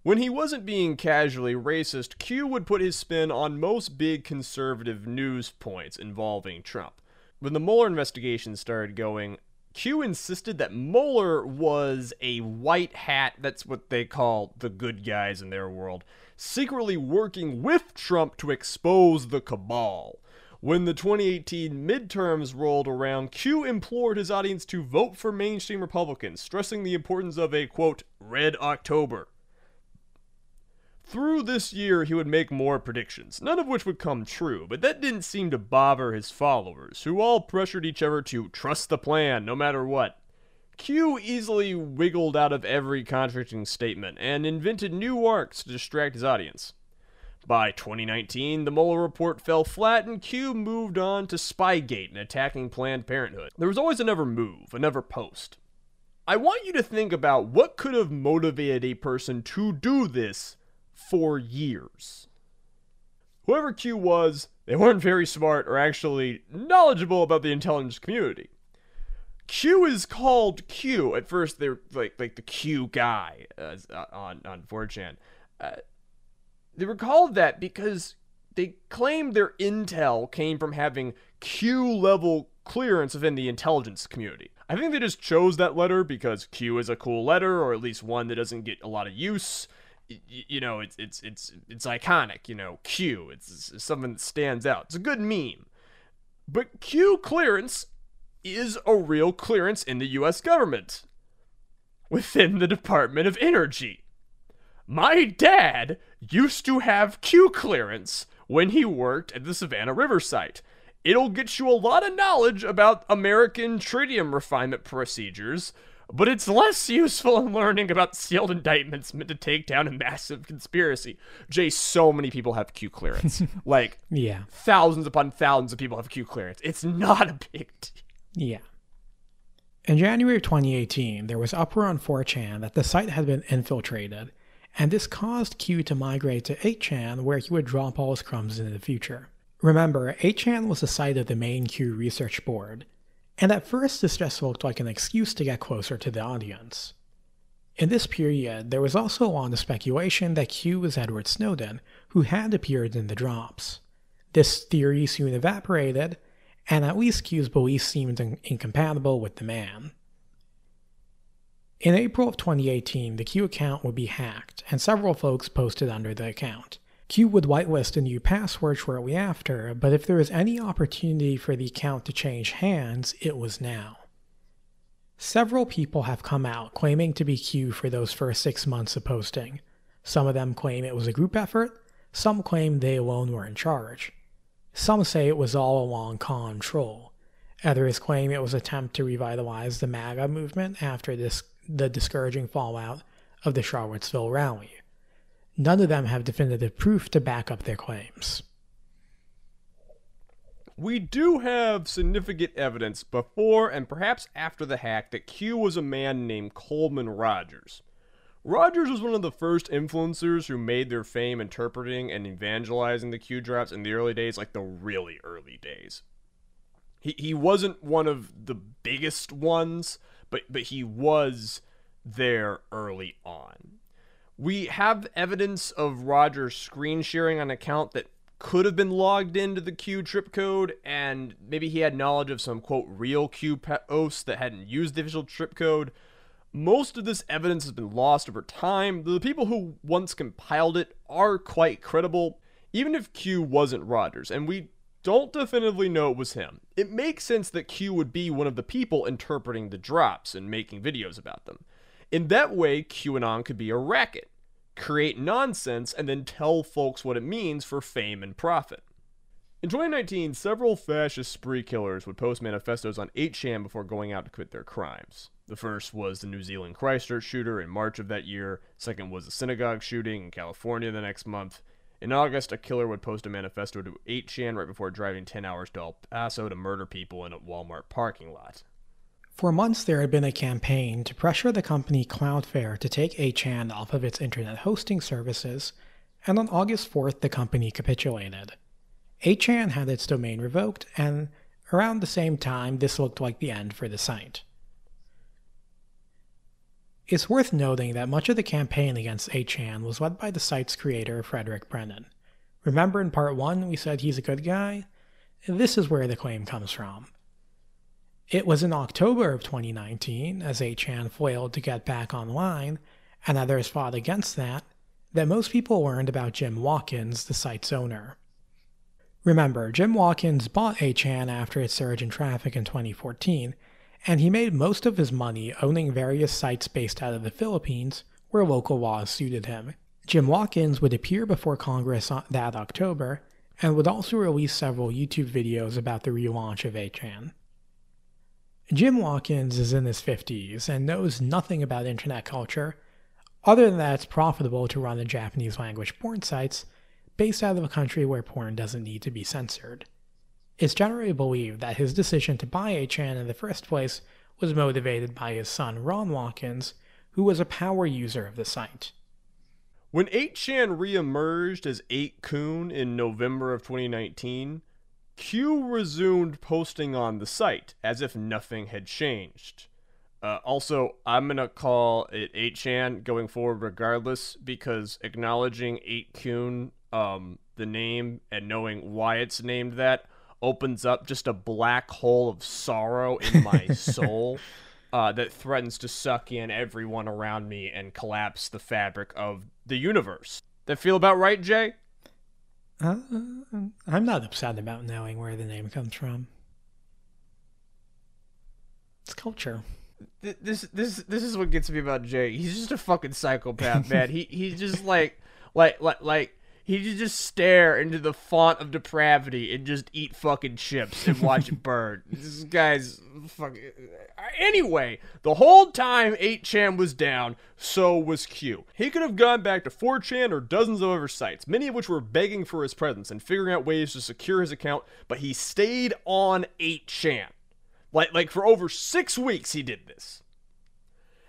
When he wasn't being casually racist, Q would put his spin on most big conservative news points involving Trump. When the Mueller investigation started going, Q insisted that Mueller was a white hat, that's what they call the good guys in their world, secretly working with Trump to expose the cabal. When the 2018 midterms rolled around, Q implored his audience to vote for mainstream Republicans, stressing the importance of a, quote, red October. Through this year, he would make more predictions, none of which would come true, but that didn't seem to bother his followers, who all pressured each other to trust the plan no matter what. Q easily wiggled out of every contradicting statement and invented new arcs to distract his audience. By 2019, the Mueller report fell flat and Q moved on to Spygate and attacking Planned Parenthood. There was always another move, another post. I want you to think about what could have motivated a person to do this for years. Whoever Q was, they weren't very smart or actually knowledgeable about the intelligence community. Q is called Q. At first, they're like like the Q guy uh, on on 4chan. Uh, they were called that because they claimed their intel came from having Q level clearance within the intelligence community. I think they just chose that letter because Q is a cool letter, or at least one that doesn't get a lot of use. You know, it's it's it's it's iconic. You know, Q. It's, it's something that stands out. It's a good meme. But Q clearance is a real clearance in the U.S. government within the Department of Energy. My dad used to have Q clearance when he worked at the Savannah River site. It'll get you a lot of knowledge about American tritium refinement procedures, but it's less useful in learning about sealed indictments meant to take down a massive conspiracy. Jay, so many people have Q clearance. like, yeah, thousands upon thousands of people have Q clearance. It's not a big deal. Yeah. In January of 2018, there was uproar on 4chan that the site had been infiltrated and this caused Q to migrate to 8chan where he would drop all his crumbs in the future. Remember, 8chan was the site of the main Q research board, and at first this just looked like an excuse to get closer to the audience. In this period, there was also a lot of speculation that Q was Edward Snowden, who had appeared in the drops. This theory soon evaporated, and at least Q's beliefs seemed in- incompatible with the man. In April of 2018, the Q account would be hacked, and several folks posted under the account. Q would whitelist a new password shortly after, but if there was any opportunity for the account to change hands, it was now. Several people have come out claiming to be Q for those first six months of posting. Some of them claim it was a group effort, some claim they alone were in charge. Some say it was all along con troll. Others claim it was an attempt to revitalize the MAGA movement after this the discouraging fallout of the Charlottesville rally. None of them have definitive proof to back up their claims. We do have significant evidence before and perhaps after the hack that Q was a man named Coleman Rogers. Rogers was one of the first influencers who made their fame interpreting and evangelizing the Q drops in the early days, like the really early days. He, he wasn't one of the biggest ones, but but he was there early on. We have evidence of Rogers screen sharing an account that could have been logged into the Q trip code, and maybe he had knowledge of some quote real Q posts that hadn't used the official trip code. Most of this evidence has been lost over time. The people who once compiled it are quite credible, even if Q wasn't Rogers, and we don't definitively know it was him. It makes sense that Q would be one of the people interpreting the drops and making videos about them. In that way, QAnon could be a racket, create nonsense, and then tell folks what it means for fame and profit. In 2019, several fascist spree killers would post manifestos on 8chan before going out to quit their crimes. The first was the New Zealand Christchurch shooter in March of that year, second was the synagogue shooting in California the next month, in August, a killer would post a manifesto to 8chan right before driving 10 hours to El Paso to murder people in a Walmart parking lot. For months, there had been a campaign to pressure the company Cloudflare to take 8chan off of its internet hosting services, and on August 4th, the company capitulated. 8chan had its domain revoked, and around the same time, this looked like the end for the site. It's worth noting that much of the campaign against 8chan was led by the site's creator, Frederick Brennan. Remember in part 1 we said he's a good guy? This is where the claim comes from. It was in October of 2019, as 8chan failed to get back online, and others fought against that, that most people learned about Jim Watkins, the site's owner. Remember, Jim Watkins bought 8chan after its surge in traffic in 2014, and he made most of his money owning various sites based out of the Philippines where local laws suited him. Jim Watkins would appear before Congress that October and would also release several YouTube videos about the relaunch of 8chan. Jim Watkins is in his 50s and knows nothing about internet culture, other than that it's profitable to run a Japanese language porn sites based out of a country where porn doesn't need to be censored. It's generally believed that his decision to buy 8chan in the first place was motivated by his son Ron Watkins, who was a power user of the site. When 8chan re-emerged as 8kun in November of 2019, Q resumed posting on the site as if nothing had changed. Uh, also, I'm gonna call it 8chan going forward regardless because acknowledging 8kun, um, the name and knowing why it's named that opens up just a black hole of sorrow in my soul uh, that threatens to suck in everyone around me and collapse the fabric of the universe. That feel about right, Jay? Uh, I'm not upset about knowing where the name comes from. It's culture. This this this is what gets me about Jay. He's just a fucking psychopath, man. he he's just like like like like he just stare into the font of depravity and just eat fucking chips and watch it burn. This guy's fucking. Anyway, the whole time 8chan was down, so was Q. He could have gone back to 4chan or dozens of other sites, many of which were begging for his presence and figuring out ways to secure his account, but he stayed on 8chan. Like, like for over six weeks, he did this.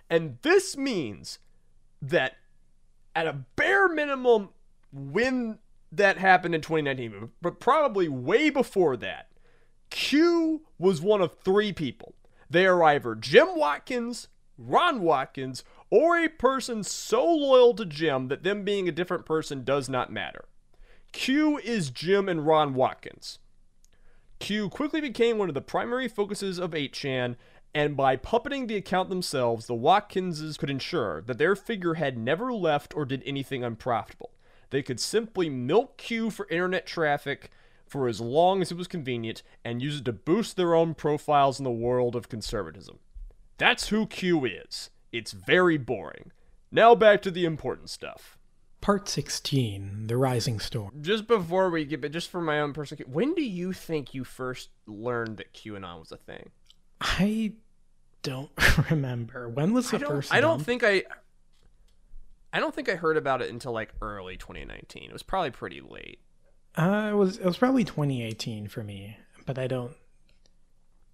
And this means that at a bare minimum, when that happened in 2019, but probably way before that, Q was one of three people. They are either Jim Watkins, Ron Watkins, or a person so loyal to Jim that them being a different person does not matter. Q is Jim and Ron Watkins. Q quickly became one of the primary focuses of 8chan, and by puppeting the account themselves, the Watkinses could ensure that their figurehead never left or did anything unprofitable. They could simply milk Q for internet traffic for as long as it was convenient and use it to boost their own profiles in the world of conservatism. That's who Q is. It's very boring. Now back to the important stuff. Part 16 The Rising Storm. Just before we get, but just for my own personal, when do you think you first learned that QAnon was a thing? I don't remember. When was the I first? I don't dump? think I. I don't think I heard about it until like early 2019. It was probably pretty late. Uh, it was it was probably 2018 for me, but I don't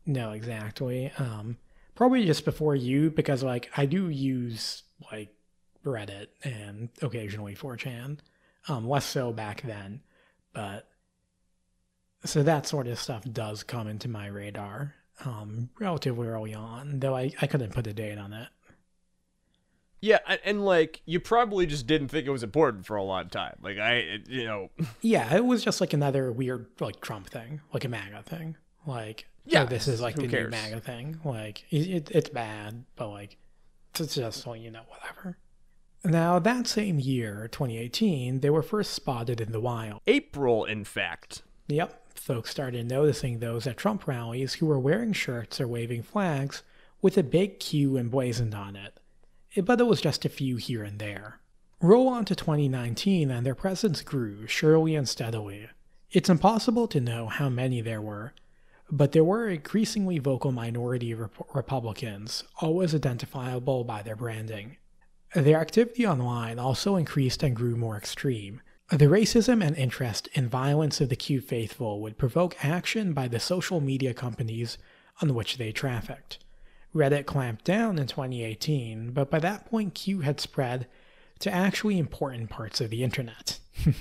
know exactly. Um, probably just before you because like I do use like Reddit and occasionally 4chan, um, less so back then, but so that sort of stuff does come into my radar um, relatively early on, though I, I couldn't put a date on it. Yeah, and, like you probably just didn't think it was important for a long time. Like I, you know, Yeah, it was just like another weird like Trump thing, like a MAGA thing. Like, Yeah, yeah, this is like the cares? new MAGA thing. Like, it, it, it's bad, but like, it's just so you know, whatever. Now, that same year, 2018, they were first spotted in the wild. April, in fact. Yep, folks started noticing those at Trump rallies who were wearing shirts or waving flags with a big Q emblazoned on it. It- But it was just a few here and there. Roll on to 2019 and their presence grew surely and steadily. It's impossible to know how many there were, but there were increasingly vocal minority Rep- Republicans, always identifiable by their branding. Their activity online also increased and grew more extreme. The racism and interest in violence of the Q faithful would provoke action by the social media companies on which they trafficked. Reddit clamped down in 2018, but by that point Q had spread to actually important parts of the internet.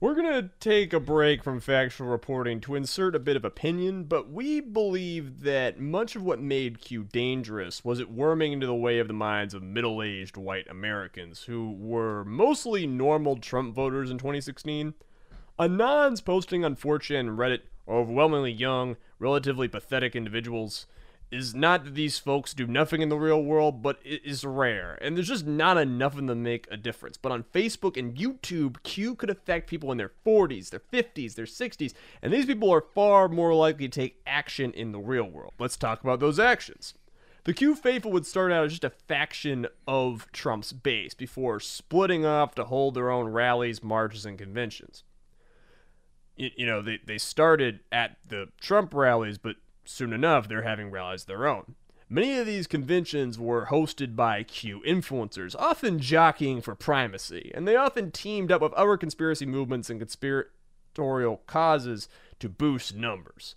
We're going to take a break from factual reporting to insert a bit of opinion, but we believe that much of what made Q dangerous was it worming into the way of the minds of middle aged white Americans who were mostly normal Trump voters in 2016. Anons posting on 4chan and Reddit are overwhelmingly young, relatively pathetic individuals. Is not that these folks do nothing in the real world, but it is rare, and there's just not enough of them to make a difference. But on Facebook and YouTube, Q could affect people in their 40s, their 50s, their 60s, and these people are far more likely to take action in the real world. Let's talk about those actions. The Q faithful would start out as just a faction of Trump's base before splitting off to hold their own rallies, marches, and conventions you, you know, they, they started at the Trump rallies, but soon enough they're having rallies of their own. Many of these conventions were hosted by Q influencers, often jockeying for primacy, and they often teamed up with other conspiracy movements and conspiratorial causes to boost numbers.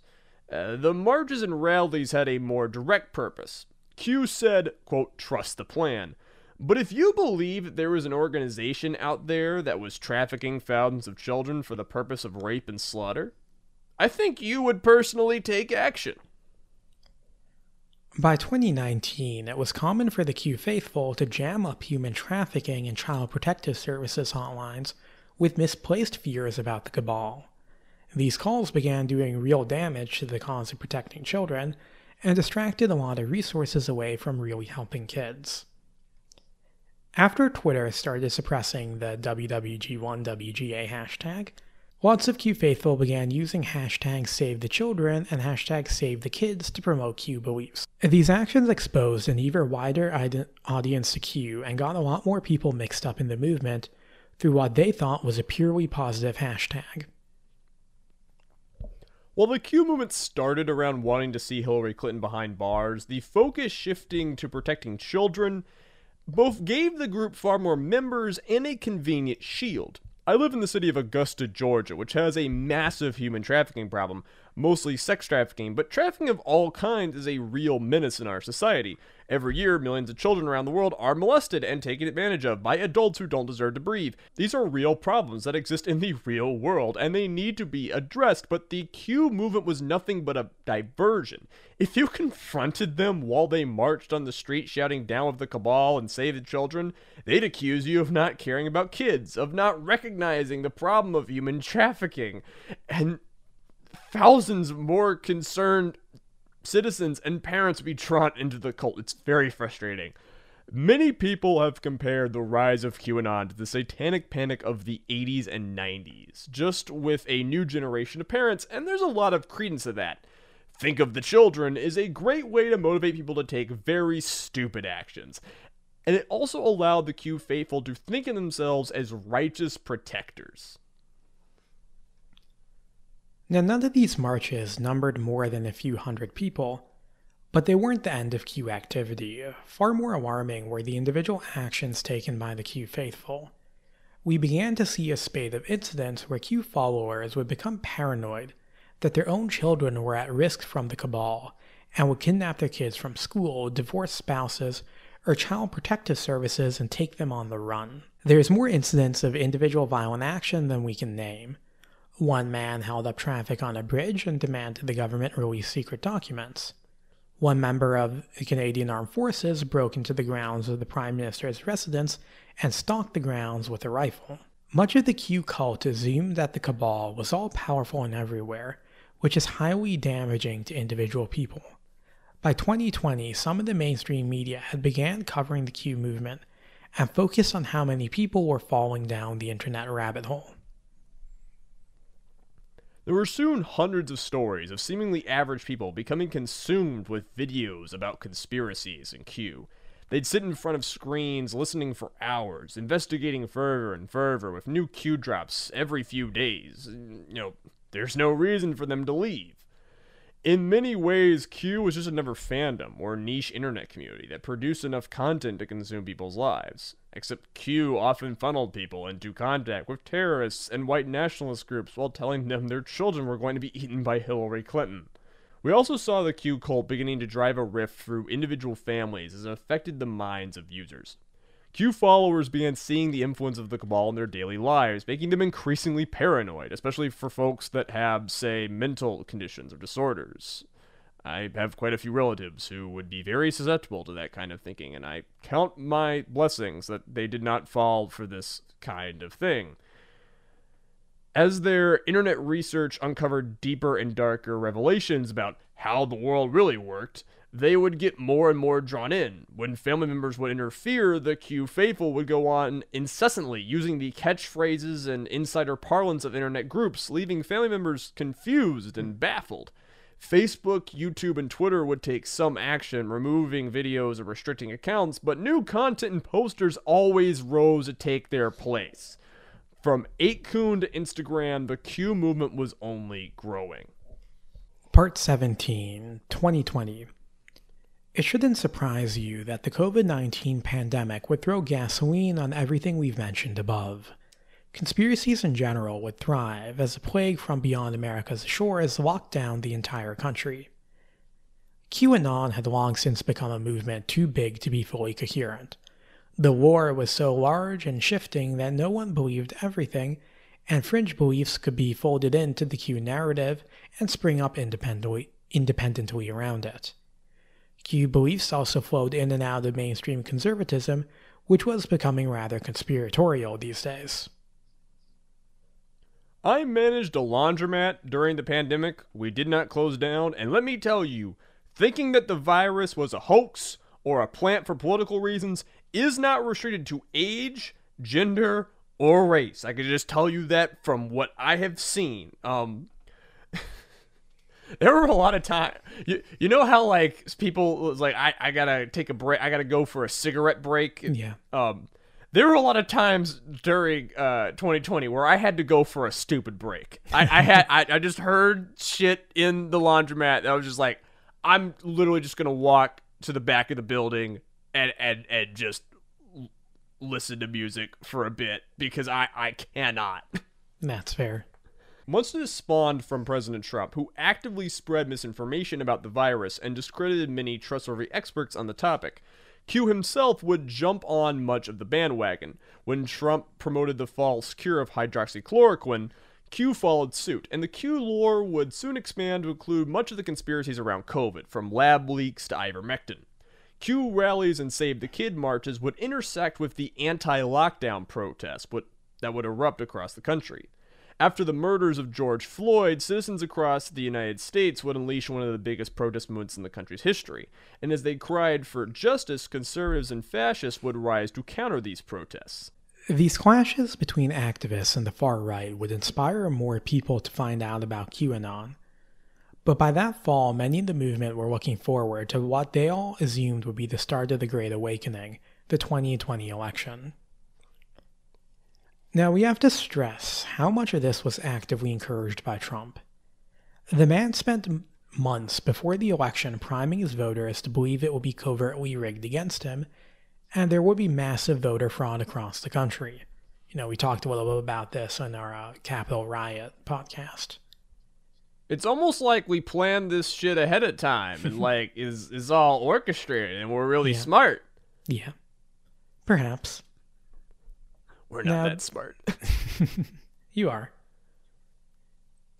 Uh, the marches and rallies had a more direct purpose. Q said, quote, trust the plan. But if you believe that there was an organization out there that was trafficking thousands of children for the purpose of rape and slaughter, I think you would personally take action. By 2019, it was common for the Q faithful to jam up human trafficking and child protective services hotlines with misplaced fears about the cabal. These calls began doing real damage to the cause of protecting children and distracted a lot of resources away from really helping kids. After Twitter started suppressing the WWG1WGA hashtag, lots of Q faithful began using hashtag Save the Children and hashtag Save the Kids to promote Q beliefs. These actions exposed an even wider audience to Q and got a lot more people mixed up in the movement through what they thought was a purely positive hashtag. While the Q movement started around wanting to see Hillary Clinton behind bars, the focus shifting to protecting children both gave the group far more members and a convenient shield. I live in the city of Augusta, Georgia, which has a massive human trafficking problem, mostly sex trafficking, but trafficking of all kinds is a real menace in our society. Every year, millions of children around the world are molested and taken advantage of by adults who don't deserve to breathe. These are real problems that exist in the real world, and they need to be addressed, but the Q movement was nothing but a diversion. If you confronted them while they marched on the street shouting down with the cabal and save the children, they'd accuse you of not caring about kids, of not recognizing the problem of human trafficking. And thousands more concerned citizens and parents be drawn into the cult. It's very frustrating. Many people have compared the rise of QAnon to the satanic panic of the 80s and 90s, just with a new generation of parents, and there's a lot of credence to that. Think of the children is a great way to motivate people to take very stupid actions. And it also allowed the Q faithful to think of themselves as righteous protectors. Now, none of these marches numbered more than a few hundred people, but they weren't the end of Q activity. Far more alarming were the individual actions taken by the Q faithful. We began to see a spate of incidents where Q followers would become paranoid that their own children were at risk from the cabal and would kidnap their kids from school, divorce spouses, or child protective services and take them on the run. There's more incidents of individual violent action than we can name. One man held up traffic on a bridge and demanded the government release secret documents. One member of the Canadian Armed Forces broke into the grounds of the Prime Minister's residence and stalked the grounds with a rifle. Much of the Q cult assumed that the cabal was all powerful and everywhere, which is highly damaging to individual people. By 2020, some of the mainstream media had began covering the Q movement and focused on how many people were falling down the internet rabbit hole. There were soon hundreds of stories of seemingly average people becoming consumed with videos about conspiracies and Q. They'd sit in front of screens listening for hours, investigating further and further with new Q drops every few days. You know, there's no reason for them to leave. In many ways, Q was just another fandom or niche internet community that produced enough content to consume people's lives. Except Q often funneled people into contact with terrorists and white nationalist groups while telling them their children were going to be eaten by Hillary Clinton. We also saw the Q cult beginning to drive a rift through individual families as it affected the minds of users. Q followers began seeing the influence of the Cabal in their daily lives, making them increasingly paranoid, especially for folks that have, say, mental conditions or disorders. I have quite a few relatives who would be very susceptible to that kind of thinking, and I count my blessings that they did not fall for this kind of thing. As their internet research uncovered deeper and darker revelations about how the world really worked, they would get more and more drawn in. When family members would interfere, the Q faithful would go on incessantly using the catchphrases and insider parlance of internet groups, leaving family members confused and baffled. Facebook, YouTube, and Twitter would take some action, removing videos or restricting accounts, but new content and posters always rose to take their place. From 8kun to Instagram, the Q movement was only growing. Part 17, 2020. It shouldn't surprise you that the COVID 19 pandemic would throw gasoline on everything we've mentioned above. Conspiracies in general would thrive as a plague from beyond America's shores locked down the entire country. QAnon had long since become a movement too big to be fully coherent. The war was so large and shifting that no one believed everything, and fringe beliefs could be folded into the Q narrative and spring up independently, independently around it. Q beliefs also flowed in and out of mainstream conservatism, which was becoming rather conspiratorial these days. I managed a laundromat during the pandemic. We did not close down, and let me tell you, thinking that the virus was a hoax or a plant for political reasons is not restricted to age, gender, or race. I can just tell you that from what I have seen. Um, there were a lot of time. You, you know how like people was like I, I gotta take a break. I gotta go for a cigarette break. Yeah. Um, there were a lot of times during uh 2020 where I had to go for a stupid break. I, I had I, I just heard shit in the laundromat. That I was just like, I'm literally just gonna walk to the back of the building and and and just listen to music for a bit because I I cannot. That's fair. This spawned from President Trump, who actively spread misinformation about the virus and discredited many trustworthy experts on the topic. Q himself would jump on much of the bandwagon. When Trump promoted the false cure of hydroxychloroquine, Q followed suit, and the Q lore would soon expand to include much of the conspiracies around COVID, from lab leaks to ivermectin. Q rallies and Save the Kid marches would intersect with the anti lockdown protests that would erupt across the country. After the murders of George Floyd, citizens across the United States would unleash one of the biggest protest movements in the country's history. And as they cried for justice, conservatives and fascists would rise to counter these protests. These clashes between activists and the far right would inspire more people to find out about QAnon. But by that fall, many in the movement were looking forward to what they all assumed would be the start of the Great Awakening, the 2020 election. Now, we have to stress how much of this was actively encouraged by Trump. The man spent months before the election priming his voters to believe it would be covertly rigged against him, and there would be massive voter fraud across the country. You know, we talked a little bit about this in our uh, Capitol Riot podcast. It's almost like we planned this shit ahead of time and like is is all orchestrated and we're really Yeah. smart. Yeah. Perhaps. We're not Now- that smart. You are.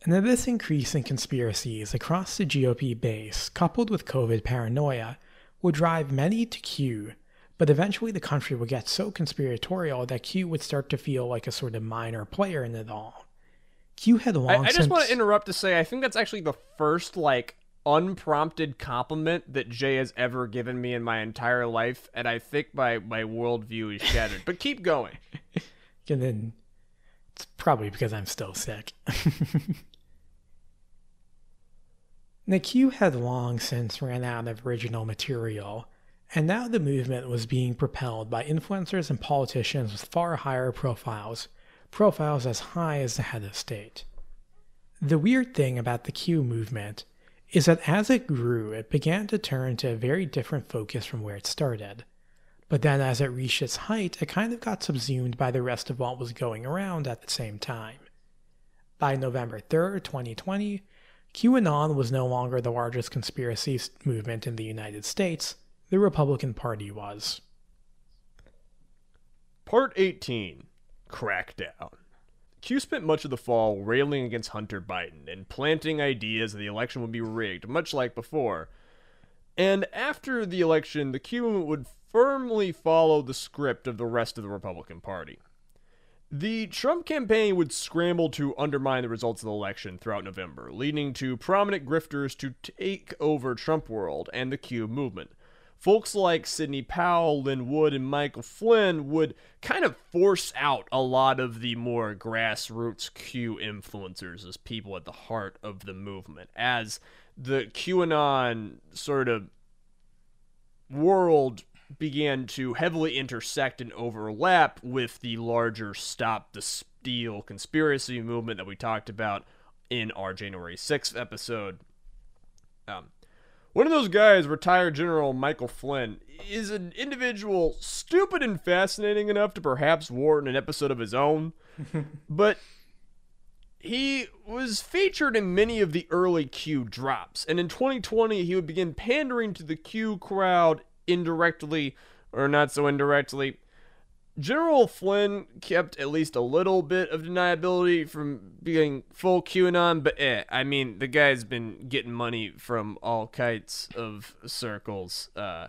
And then this increase in conspiracies across the GOP base, coupled with COVID paranoia, would drive many to Q, but eventually the country would get so conspiratorial that Q would start to feel like a sort of minor player in it all. Q had I, long I just since want to interrupt to say I think that's actually the first like unprompted compliment that Jay has ever given me in my entire life, and I think my my worldview is shattered. but keep going. And then it's probably because I'm still sick. the Q had long since ran out of original material, and now the movement was being propelled by influencers and politicians with far higher profiles, profiles as high as the head of state. The weird thing about the Q movement is that as it grew, it began to turn to a very different focus from where it started. But then, as it reached its height, it kind of got subsumed by the rest of what was going around at the same time. By November 3rd, 2020, QAnon was no longer the largest conspiracy movement in the United States, the Republican Party was. Part 18 Crackdown. Q spent much of the fall railing against Hunter Biden and planting ideas that the election would be rigged, much like before. And after the election, the Q movement would firmly follow the script of the rest of the Republican Party. The Trump campaign would scramble to undermine the results of the election throughout November, leading to prominent grifters to take over Trump world and the Q movement. Folks like Sidney Powell, Lin Wood, and Michael Flynn would kind of force out a lot of the more grassroots Q influencers as people at the heart of the movement, as the QAnon sort of world began to heavily intersect and overlap with the larger Stop the Steal conspiracy movement that we talked about in our January 6th episode. Um, one of those guys, retired General Michael Flynn, is an individual stupid and fascinating enough to perhaps warrant an episode of his own, but he was featured in many of the early Q drops, and in 2020 he would begin pandering to the Q crowd indirectly or not so indirectly. General Flynn kept at least a little bit of deniability from being full QAnon, but eh, I mean, the guy's been getting money from all kinds of circles. Uh,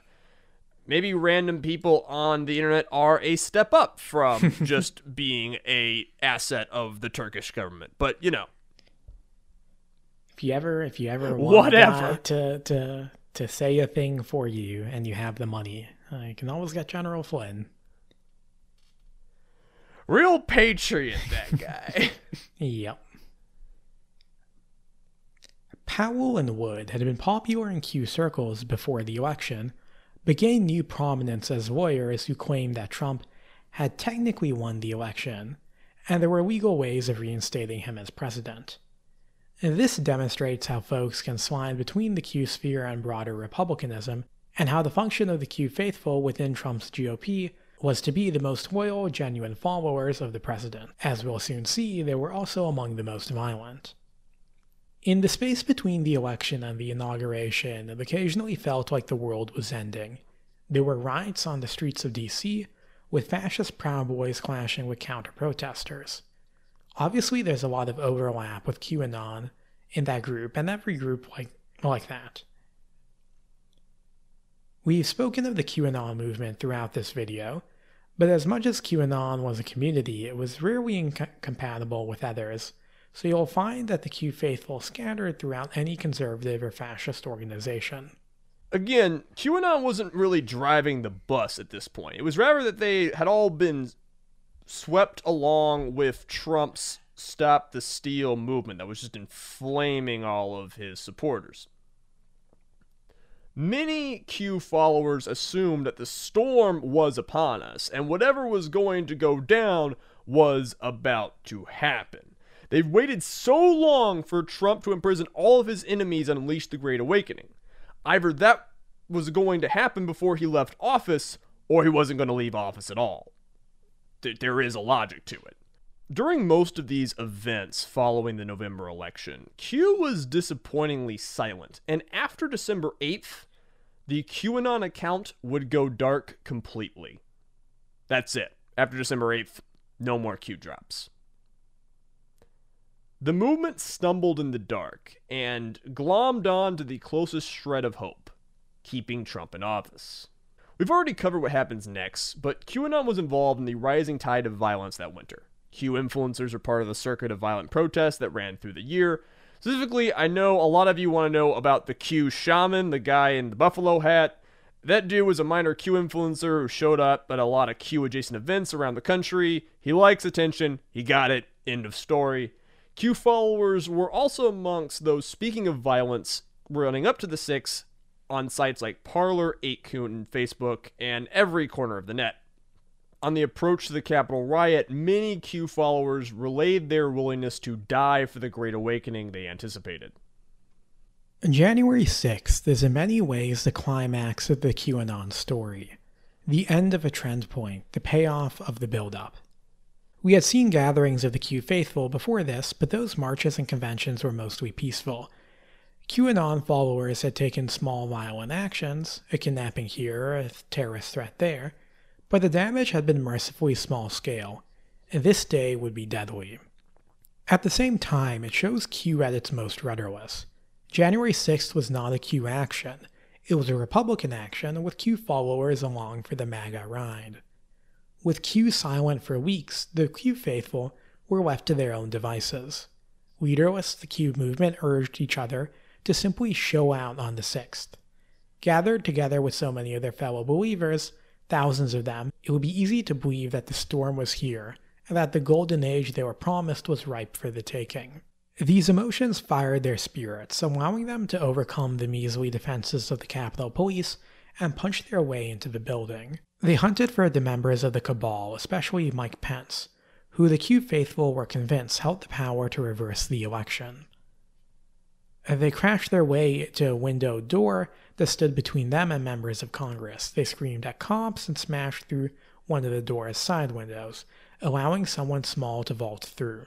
maybe random people on the internet are a step up from just being a asset of the Turkish government, but you know, If you ever, if you ever want Whatever. to to to say a thing for you and you have the money, uh, you can always get General Flynn. Real patriot that guy. Yep. Powell and Wood had been popular in Q circles before the election, but gained new prominence as lawyers who claimed that Trump had technically won the election, and there were legal ways of reinstating him as president. And this demonstrates how folks can slide between the Q sphere and broader Republicanism, and how the function of the Q faithful within Trump's GOP was to be the most loyal, genuine followers of the president. As we'll soon see, they were also among the most violent. In the space between the election and the inauguration, it occasionally felt like the world was ending. There were riots on the streets of DC, with fascist Proud Boys clashing with counter protesters. Obviously, there's a lot of overlap with QAnon in that group, and every group like, like that. We've spoken of the QAnon movement throughout this video, but as much as QAnon was a community, it was rarely incompatible with others, so you'll find that the Q faithful scattered throughout any conservative or fascist organization. Again, QAnon wasn't really driving the bus at this point. It was rather that they had all been swept along with Trump's Stop the Steal movement that was just inflaming all of his supporters. Many Q followers assumed that the storm was upon us, and whatever was going to go down was about to happen. They've waited so long for Trump to imprison all of his enemies and unleash the Great Awakening. Either that was going to happen before he left office, or he wasn't going to leave office at all. There is a logic to it. During most of these events following the November election, Q was disappointingly silent, and after December 8th, the QAnon account would go dark completely. That's it. After December 8th, no more Q drops. The movement stumbled in the dark and glommed on to the closest shred of hope keeping Trump in office. We've already covered what happens next, but QAnon was involved in the rising tide of violence that winter. Q influencers are part of the circuit of violent protests that ran through the year. Specifically, I know a lot of you want to know about the Q shaman, the guy in the buffalo hat. That dude was a minor Q influencer who showed up at a lot of Q adjacent events around the country. He likes attention, he got it, end of story. Q followers were also amongst those speaking of violence running up to the 6 on sites like Parler, 8kun, Facebook, and every corner of the net. On the approach to the Capitol riot, many Q followers relayed their willingness to die for the Great Awakening they anticipated. January 6th is in many ways the climax of the QAnon story, the end of a trend point, the payoff of the buildup. We had seen gatherings of the Q faithful before this, but those marches and conventions were mostly peaceful. QAnon followers had taken small violent actions, a kidnapping here, a terrorist threat there, but the damage had been mercifully small scale, and this day would be deadly. At the same time, it shows Q at its most rudderless. January 6th was not a Q action, it was a Republican action with Q followers along for the MAGA ride. With Q silent for weeks, the Q faithful were left to their own devices. Leaderless, the Q movement urged each other to simply show out on the 6th. Gathered together with so many of their fellow believers, thousands of them, it would be easy to believe that the storm was here and that the golden age they were promised was ripe for the taking. These emotions fired their spirits, allowing them to overcome the measly defenses of the Capitol Police and punch their way into the building. They hunted for the members of the cabal, especially Mike Pence, who the Q faithful were convinced held the power to reverse the election. They crashed their way to a window door that stood between them and members of Congress. They screamed at cops and smashed through one of the door's side windows, allowing someone small to vault through.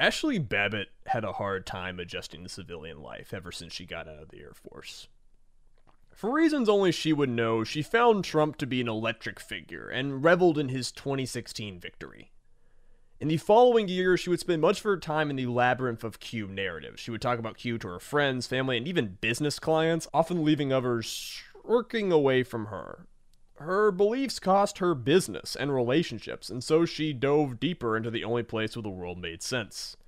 Ashli Babbitt had a hard time adjusting to civilian life ever since she got out of the Air Force. For reasons only she would know, she found Trump to be an electric figure and reveled in his 2016 victory. In the following year, she would spend much of her time in the labyrinth of Q narratives. She would talk about Q to her friends, family, and even business clients, often leaving others shirking away from her. Her beliefs cost her business and relationships, and so she dove deeper into the only place where the world made sense.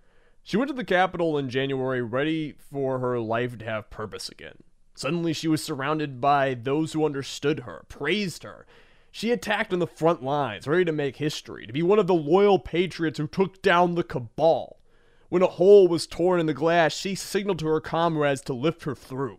She went to the Capitol in January ready for her life to have purpose again. Suddenly, she was surrounded by those who understood her, praised her, she attacked on the front lines, ready to make history, to be one of the loyal patriots who took down the cabal. When a hole was torn in the glass, she signaled to her comrades to lift her through.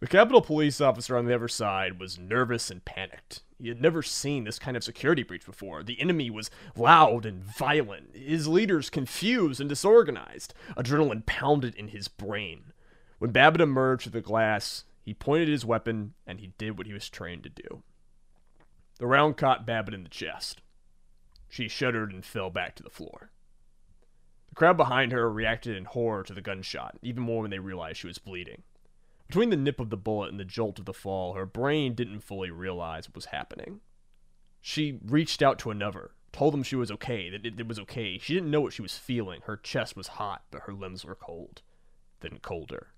The Capitol police officer on the other side was nervous and panicked. He had never seen this kind of security breach before. The enemy was loud and violent, his leaders confused and disorganized. Adrenaline pounded in his brain. When Babbitt emerged through the glass, he pointed his weapon and he did what he was trained to do. The round caught Babbitt in the chest. She shuddered and fell back to the floor. The crowd behind her reacted in horror to the gunshot, even more when they realized she was bleeding. Between the nip of the bullet and the jolt of the fall, her brain didn't fully realize what was happening. She reached out to another, told them she was okay, that it, was okay. She didn't know what she was feeling. Her chest was hot, but her limbs were cold. Then colder.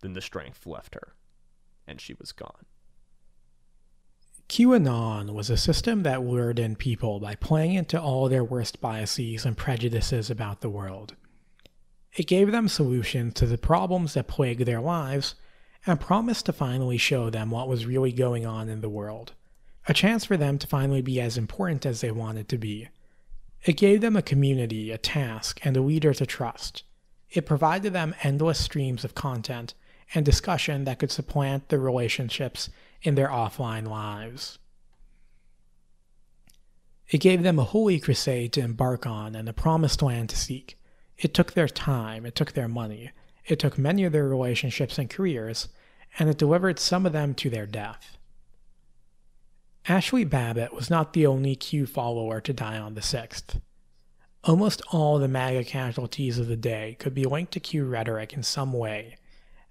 Then the strength left her, and she was gone. QAnon was a system that lured in people by playing into all their worst biases and prejudices about the world. It gave them solutions to the problems that plagued their lives and promised to finally show them what was really going on in the world, a chance for them to finally be as important as they wanted to be. It gave them a community, a task, and a leader to trust. It provided them endless streams of content and discussion that could supplant the relationships in their offline lives. It gave them a holy crusade to embark on and a promised land to seek. It took their time, it took their money, it took many of their relationships and careers, and it delivered some of them to their death. Ashli Babbitt was not the only Q follower to die on the 6th. Almost all the MAGA casualties of the day could be linked to Q rhetoric in some way,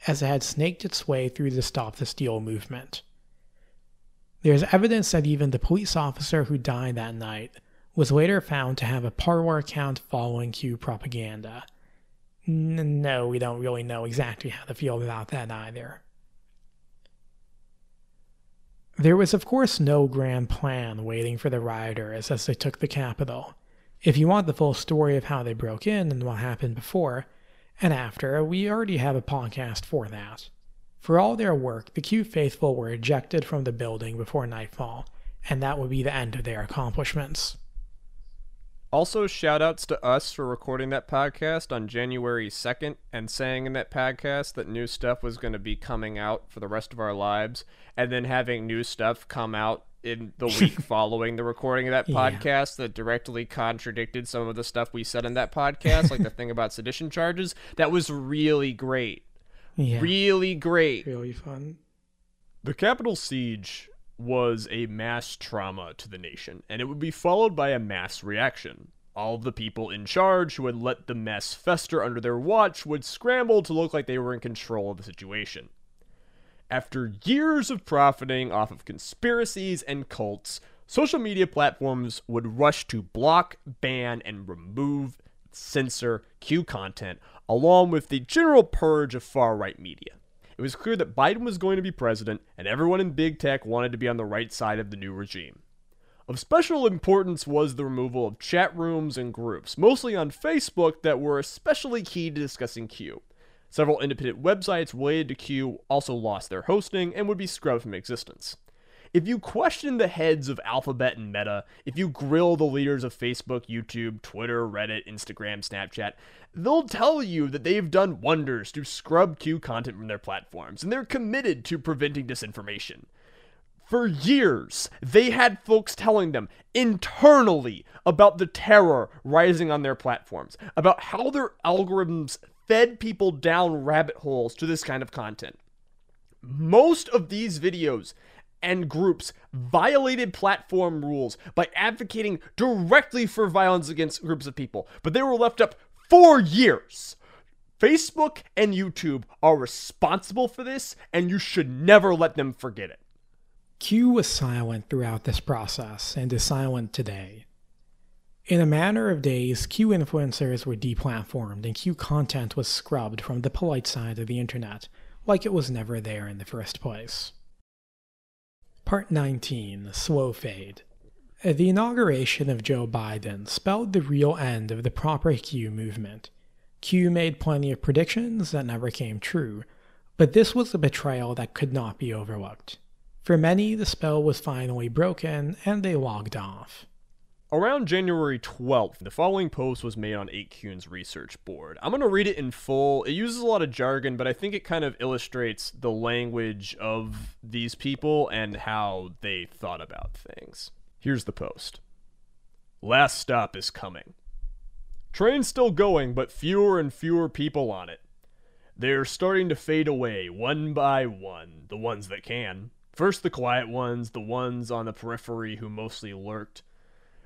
as it had snaked its way through the Stop the Steal movement. There is evidence that even the police officer who died that night was later found to have a Parler account following Q propaganda. N- no, we don't really know exactly how to feel about that either. There was, of course, no grand plan waiting for the rioters as they took the Capitol. If you want the full story of how they broke in and what happened before and after, we already have a podcast for that. For all their work, the Q faithful were ejected from the building before nightfall, and that would be the end of their accomplishments. Also, shout outs to us for recording that podcast on January 2nd and saying in that podcast that new stuff was going to be coming out for the rest of our lives, and then having new stuff come out in the week following the recording of that podcast yeah. that directly contradicted some of the stuff we said in that podcast, like the thing about sedition charges. That was really great. Yeah. Really great. Really fun. The Capitol siege was a mass trauma to the nation, and it would be followed by a mass reaction. All of the people in charge who had let the mess fester under their watch would scramble to look like they were in control of the situation. After years of profiting off of conspiracies and cults, social media platforms would rush to block, ban, and remove, censor Q content, along with the general purge of far right media. It was clear that Biden was going to be president, and everyone in big tech wanted to be on the right side of the new regime. Of special importance was the removal of chat rooms and groups, mostly on Facebook, that were especially key to discussing Q. Several independent websites related to Q also lost their hosting and would be scrubbed from existence. If you question the heads of Alphabet and Meta, if you grill the leaders of Facebook, YouTube, Twitter, Reddit, Instagram, Snapchat, they'll tell you that they've done wonders to scrub Q content from their platforms, and they're committed to preventing disinformation. For years, they had folks telling them internally about the terror rising on their platforms, about how their algorithms fed people down rabbit holes to this kind of content. Most of these videos and groups violated platform rules by advocating directly for violence against groups of people, but they were left up for years. Facebook and YouTube are responsible for this, and you should never let them forget it. Q was silent throughout this process and is silent today. In a matter of days, Q influencers were deplatformed and Q content was scrubbed from the polite side of the internet, like it was never there in the first place. Part 19 Slow Fade. The inauguration of Joe Biden spelled the real end of the proper Q movement. Q made plenty of predictions that never came true, but this was a betrayal that could not be overlooked. For many, the spell was finally broken and they logged off. Around January 12th, the following post was made on 8kun's research board. I'm going to read it in full. It uses a lot of jargon, but I think it kind of illustrates the language of these people and how they thought about things. Here's the post Last stop is coming. Train's still going, but fewer and fewer people on it. They're starting to fade away one by one, the ones that can. First, the quiet ones, the ones on the periphery who mostly lurked.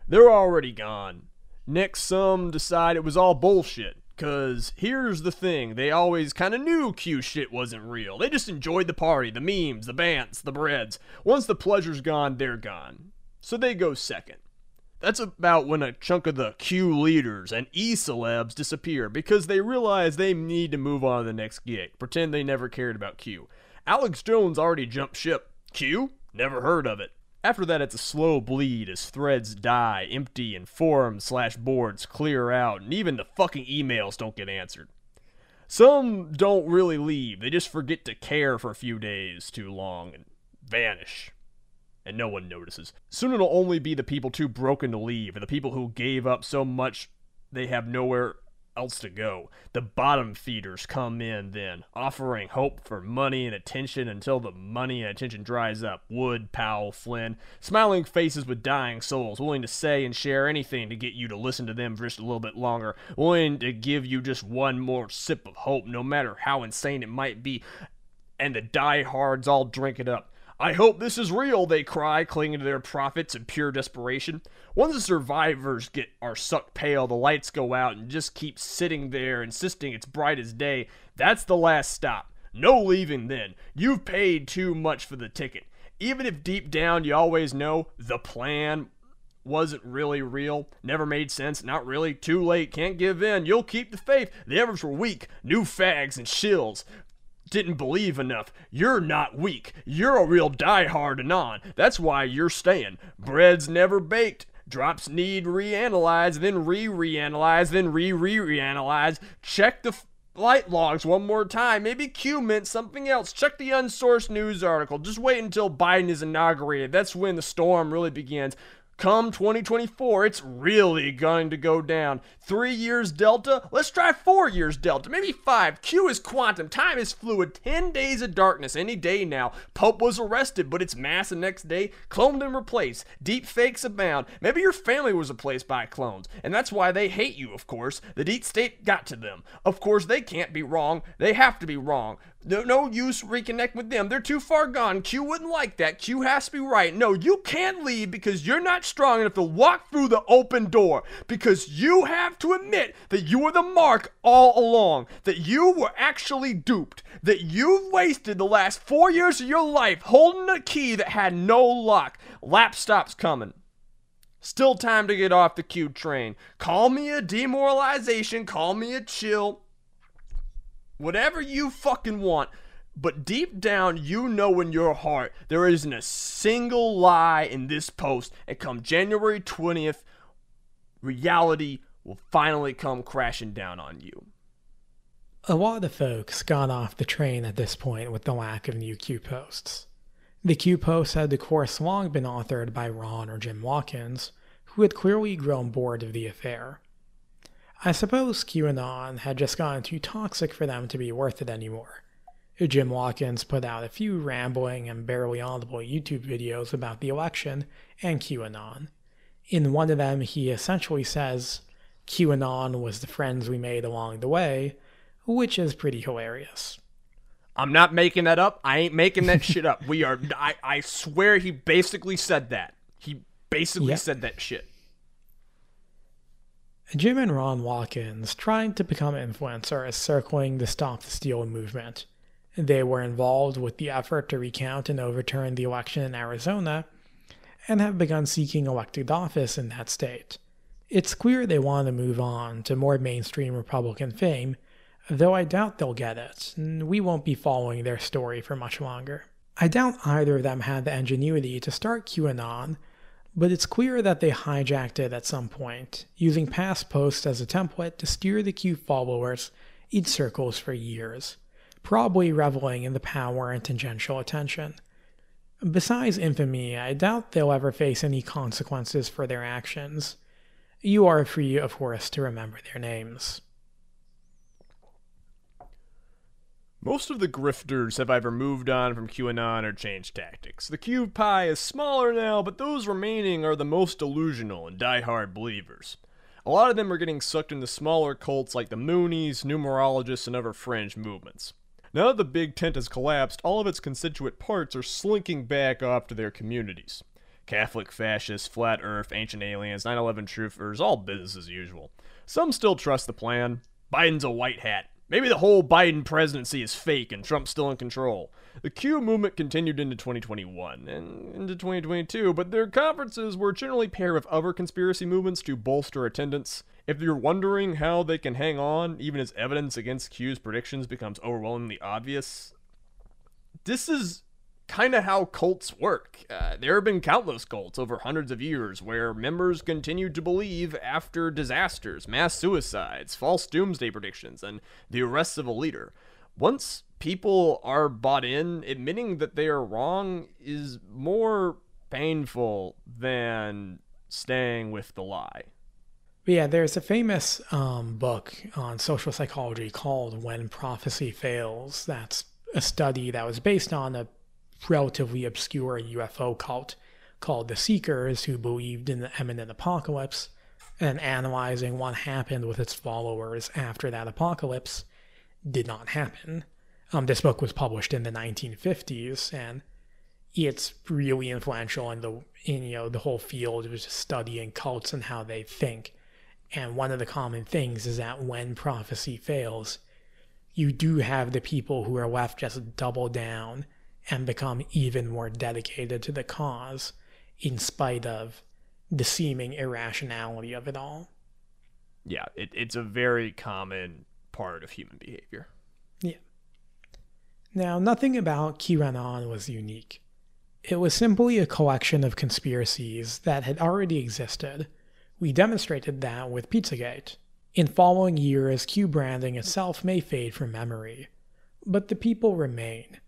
They're already gone. Next, some decide it was all bullshit. Cause here's the thing, they always kinda knew Q shit wasn't real. They just enjoyed the party, the memes, the bants, the breads. Once the pleasure's gone, they're gone. So they go second. That's about when a chunk of the Q leaders and E celebs disappear because they realize they need to move on to the next gig, pretend they never cared about Q. Alex Jones already jumped ship. Q? Never heard of it. After that, it's a slow bleed as threads die, empty, and forums slash boards clear out, and even the fucking emails don't get answered. Some don't really leave, they just forget to care for a few days too long and vanish. And no one notices. Soon it'll only be the people too broken to leave, or the people who gave up so much they have nowhere else to go. The bottom feeders come in then, offering hope for money and attention until the money and attention dries up. Wood, Powell, Flynn, smiling faces with dying souls, willing to say and share anything to get you to listen to them for just a little bit longer, willing to give you just one more sip of hope, no matter how insane it might be. And the diehards all drink it up. I hope this is real, they cry, clinging to their profits in pure desperation. Once the survivors get are sucked pale, the lights go out and just keep sitting there, insisting it's bright as day. That's the last stop. No leaving then. You've paid too much for the ticket. Even if deep down you always know the plan wasn't really real, never made sense, not really, too late, can't give in, you'll keep the faith. The efforts were weak, new fags and shills didn't believe enough. You're not weak. You're a real diehard anon. That's why you're staying. Bread's never baked. Drops need reanalyze, then re-reanalyze, then re-re-reanalyze. Check the flight logs one more time. Maybe Q meant something else. Check the unsourced news article. Just wait until Biden is inaugurated. That's when the storm really begins. Come 2024, it's really going to go down. Three years Delta? Let's try four years Delta, maybe five. Q is quantum, time is fluid. Ten days of darkness, any day now. Pope was arrested, but it's mass the next day. Cloned and replaced. Deep fakes abound. Maybe your family was replaced by clones, and that's why they hate you, of course. The deep state got to them. Of course, they can't be wrong. They have to be wrong. No, no use reconnect with them. They're too far gone. Q wouldn't like that. Q has to be right. No, you can't leave because you're not strong enough to walk through the open door. Because you have to admit that you were the mark all along. That you were actually duped. That you've wasted the last four years of your life holding a key that had no lock. Lap stops coming. Still time to get off the Q train. Call me a demoralization. Call me a chill whatever you fucking want. But deep down, you know in your heart there isn't a single lie in this post. And come January 20th, reality will finally come crashing down on you. A lot of the folks got off the train at this point with the lack of new Q posts. The Q posts had, of course, long been authored by Ron or Jim Watkins, who had clearly grown bored of the affair. I suppose QAnon had just gotten too toxic for them to be worth it anymore. Jim Watkins put out a few rambling and barely audible YouTube videos about the election and QAnon. In one of them, he essentially says QAnon was the friends we made along the way, which is pretty hilarious. I'm not making that up. I ain't making that shit up. We are. I, I swear he basically said that. He basically yep. said that shit. Jim and Ron Watkins tried to become influencers circling the Stop the Steal movement. They were involved with the effort to recount and overturn the election in Arizona and have begun seeking elected office in that state. It's clear they want to move on to more mainstream Republican fame, though I doubt they'll get it, and we won't be following their story for much longer. I doubt either of them had the ingenuity to start QAnon but it's clear that they hijacked it at some point, using past posts as a template to steer the Q followers in circles for years, probably reveling in the power and tangential attention. Besides infamy, I doubt they'll ever face any consequences for their actions. You are free, of course, to remember their names. Most of the grifters have either moved on from QAnon or changed tactics. The Q pie is smaller now, but those remaining are the most delusional and die-hard believers. A lot of them are getting sucked into smaller cults like the Moonies, numerologists, and other fringe movements. Now that the big tent has collapsed, all of its constituent parts are slinking back off to their communities. Catholic fascists, flat earth, ancient aliens, 9 11 truthers, all business as usual. Some still trust the plan. Biden's a white hat. Maybe the whole Biden presidency is fake and Trump's still in control. The Q movement continued into 2021 and into 2022, but their conferences were generally paired with other conspiracy movements to bolster attendance. If you're wondering how they can hang on, even as evidence against Q's predictions becomes overwhelmingly obvious, this is kind of how cults work. Uh, there have been countless cults over hundreds of years where members continued to believe after disasters, mass suicides, false doomsday predictions, and the arrests of a leader. Once people are bought in, admitting that they are wrong is more painful than staying with the lie. Yeah, there's a famous um, book on social psychology called When Prophecy Fails. That's a study that was based on a relatively obscure UFO cult called the Seekers, who believed in the imminent apocalypse, and analyzing what happened with its followers after that apocalypse did not happen. Um, this book was published in the 1950s, and it's really influential in the in you know the whole field of studying cults and how they think. And one of the common things is that when prophecy fails, you do have the people who are left just double down and become even more dedicated to the cause in spite of the seeming irrationality of it all. Yeah, it, it's a very common part of human behavior. Yeah. Now, nothing about QAnon was unique. It was simply a collection of conspiracies that had already existed. We demonstrated that with Pizzagate. In following years, Q branding itself may fade from memory, but the people remain.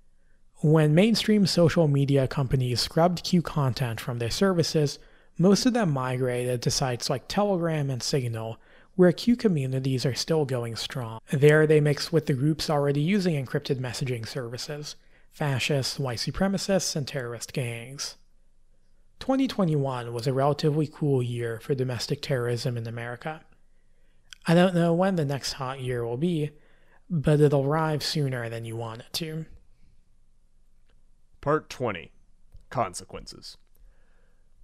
When mainstream social media companies scrubbed Q content from their services, most of them migrated to sites like Telegram and Signal, where Q communities are still going strong. There they mix with the groups already using encrypted messaging services fascists, white supremacists, and terrorist gangs. 2021 was a relatively cool year for domestic terrorism in America. I don't know when the next hot year will be, but it'll arrive sooner than you want it to. Part 20 Consequences.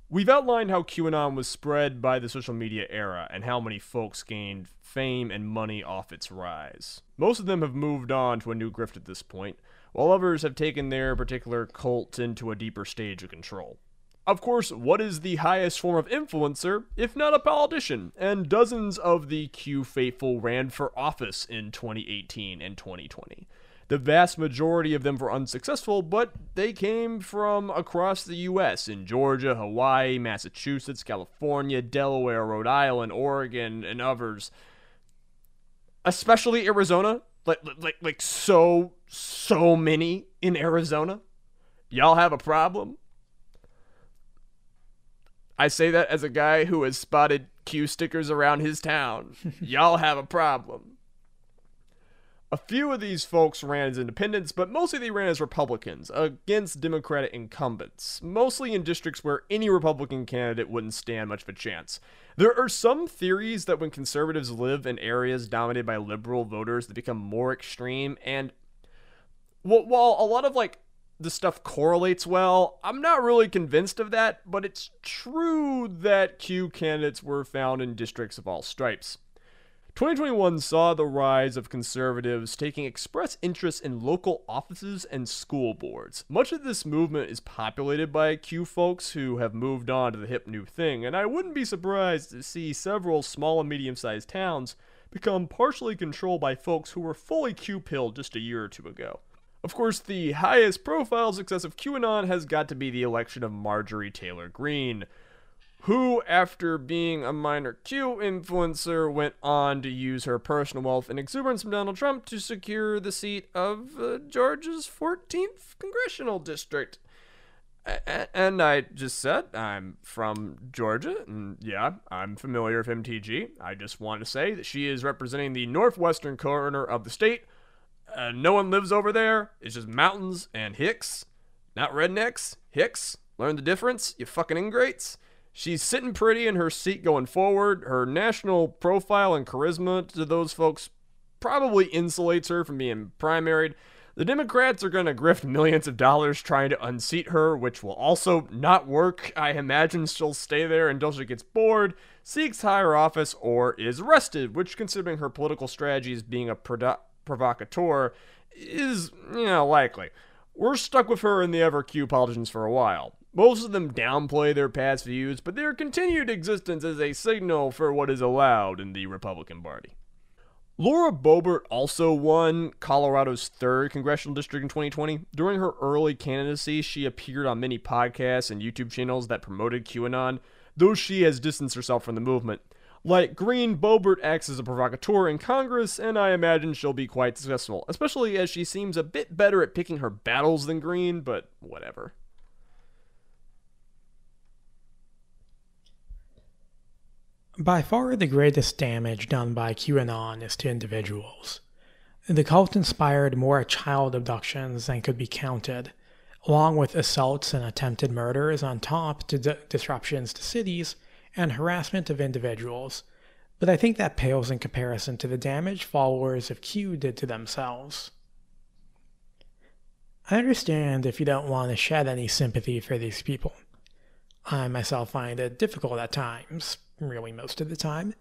We've outlined how QAnon was spread by the social media era and how many folks gained fame and money off its rise. Most of them have moved on to a new grift at this point, while others have taken their particular cult into a deeper stage of control. Of course, what is the highest form of influencer, if not a politician? And dozens of the Q faithful ran for office in 2018 and 2020. The vast majority of them were unsuccessful, but they came from across the U.S. in Georgia, Hawaii, Massachusetts, California, Delaware, Rhode Island, Oregon, and others. Especially Arizona, like like like so so many in Arizona. Y'all have a problem. I say that as a guy who has spotted Q stickers around his town. Y'all have a problem. A few of these folks ran as independents, but mostly they ran as Republicans against Democratic incumbents, mostly in districts where any Republican candidate wouldn't stand much of a chance. There are some theories that when conservatives live in areas dominated by liberal voters, they become more extreme, and while a lot of like the stuff correlates well, I'm not really convinced of that, but it's true that Q candidates were found in districts of all stripes. 2021 saw the rise of conservatives taking express interest in local offices and school boards. Much of this movement is populated by Q folks who have moved on to the hip new thing, and I wouldn't be surprised to see several small and medium sized towns become partially controlled by folks who were fully Q pilled just a year or two ago. Of course, the highest profile success of QAnon has got to be the election of Marjorie Taylor Greene who, after being a minor Q influencer, went on to use her personal wealth and exuberance from Donald Trump to secure the seat of uh, Georgia's 14th congressional district. And I just said I'm from Georgia, and yeah, I'm familiar with MTG. I just want to say that she is representing the northwestern corner of the state. Uh, no one lives over there. It's just mountains and hicks, not rednecks. Hicks, learn the difference, you fucking ingrates. She's sitting pretty in her seat going forward. Her national profile and charisma to those folks probably insulates her from being primaried. The Democrats are going to grift millions of dollars trying to unseat her, which will also not work. I imagine she'll stay there until she gets bored, seeks higher office, or is arrested, which, considering her political strategy as being a provocateur, is, you know, likely. We're stuck with her and the ever Q politicians for a while. Most of them downplay their past views, but their continued existence is a signal for what is allowed in the Republican Party. Laura Boebert also won Colorado's third congressional district in 2020. During her early candidacy, she appeared on many podcasts and YouTube channels that promoted QAnon, though she has distanced herself from the movement. Like Greene, Boebert acts as a provocateur in Congress, and I imagine she'll be quite successful, especially as she seems a bit better at picking her battles than Greene, but whatever. By far the greatest damage done by QAnon is to individuals. The cult inspired more child abductions than could be counted, along with assaults and attempted murders on top to d- disruptions to cities and harassment of individuals. But I think that pales in comparison to the damage followers of Q did to themselves. I understand if you don't want to shed any sympathy for these people. I myself find it difficult at times, really most of the time.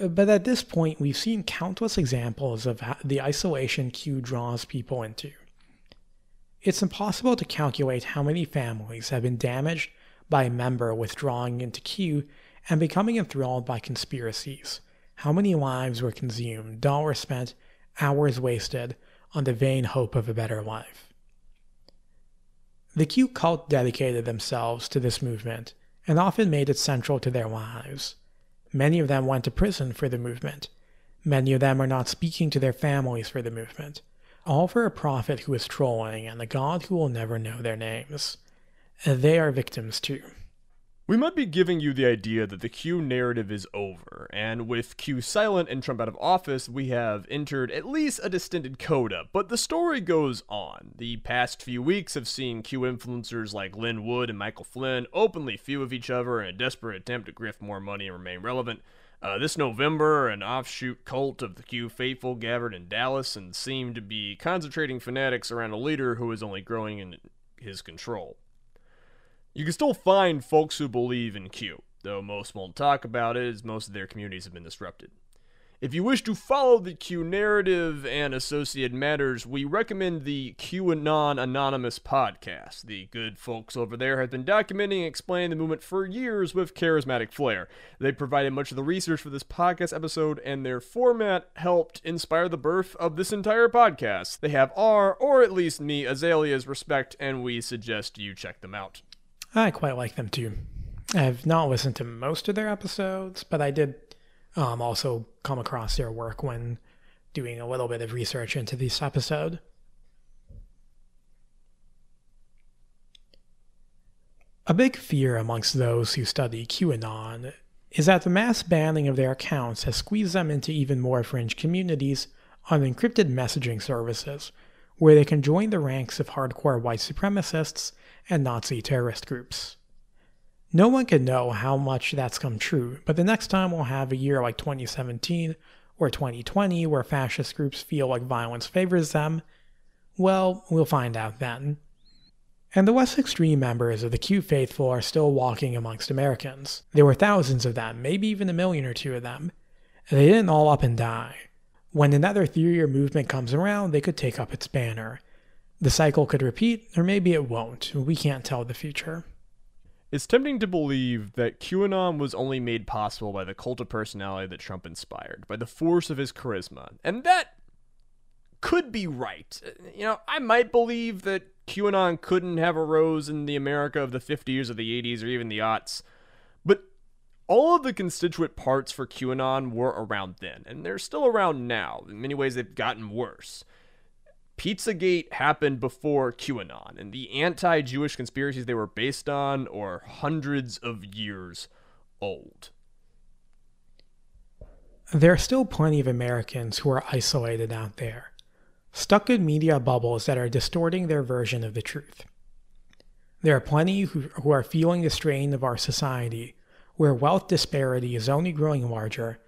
Uh, but at this point, we've seen countless examples of the isolation Q draws people into. It's impossible to calculate how many families have been damaged by a member withdrawing into Q and becoming enthralled by conspiracies. How many lives were consumed, dollars spent, hours wasted on the vain hope of a better life. The Q cult dedicated themselves to this movement and often made it central to their lives. Many of them went to prison for the movement. Many of them are not speaking to their families for the movement, all for a prophet who is trolling and a god who will never know their names. They are victims too. We might be giving you the idea that the Q narrative is over, and with Q silent and Trump out of office, we have entered at least a distended coda, but the story goes on. The past few weeks have seen Q influencers like Lin Wood and Michael Flynn openly feud with each other in a desperate attempt to grift more money and remain relevant. Uh, this November, an offshoot cult of the Q faithful gathered in Dallas and seemed to be concentrating fanatics around a leader who is only growing in his control. You can still find folks who believe in Q, though most won't talk about it as most of their communities have been disrupted. If you wish to follow the Q narrative and associated matters, we recommend the QAnon Anonymous podcast. The good folks over there have been documenting and explaining the movement for years with charismatic flair. They provided much of the research for this podcast episode, and their format helped inspire the birth of this entire podcast. They have our, or at least me, Azalea's respect, and we suggest you check them out. I quite like them too. I've not listened to most of their episodes, but I did um, also come across their work when doing a little bit of research into this episode. A big fear amongst those who study QAnon is that the mass banning of their accounts has squeezed them into even more fringe communities on encrypted messaging services, where they can join the ranks of hardcore white supremacists and Nazi terrorist groups. No one can know how much that's come true, but the next time we'll have a year like 2017 or 2020 where fascist groups feel like violence favors them, well, we'll find out then. And the less extreme members of the Q faithful are still walking amongst Americans. There were thousands of them, maybe even a million or two of them. They didn't all up and die. When another theory or movement comes around, they could take up its banner the cycle could repeat, or maybe it won't. We can't tell the future. It's tempting to believe that QAnon was only made possible by the cult of personality that Trump inspired, by the force of his charisma. And that could be right. You know, I might believe that QAnon couldn't have arose in the America of the 50s or the 80s or even the aughts. All of the constituent parts for QAnon were around then, and they're still around now. In many ways, they've gotten worse. Pizzagate happened before QAnon, and the anti Jewish conspiracies they were based on are hundreds of years old. There are still plenty of Americans who are isolated out there, stuck in media bubbles that are distorting their version of the truth. There are plenty who, who are feeling the strain of our society, where wealth disparity is only growing larger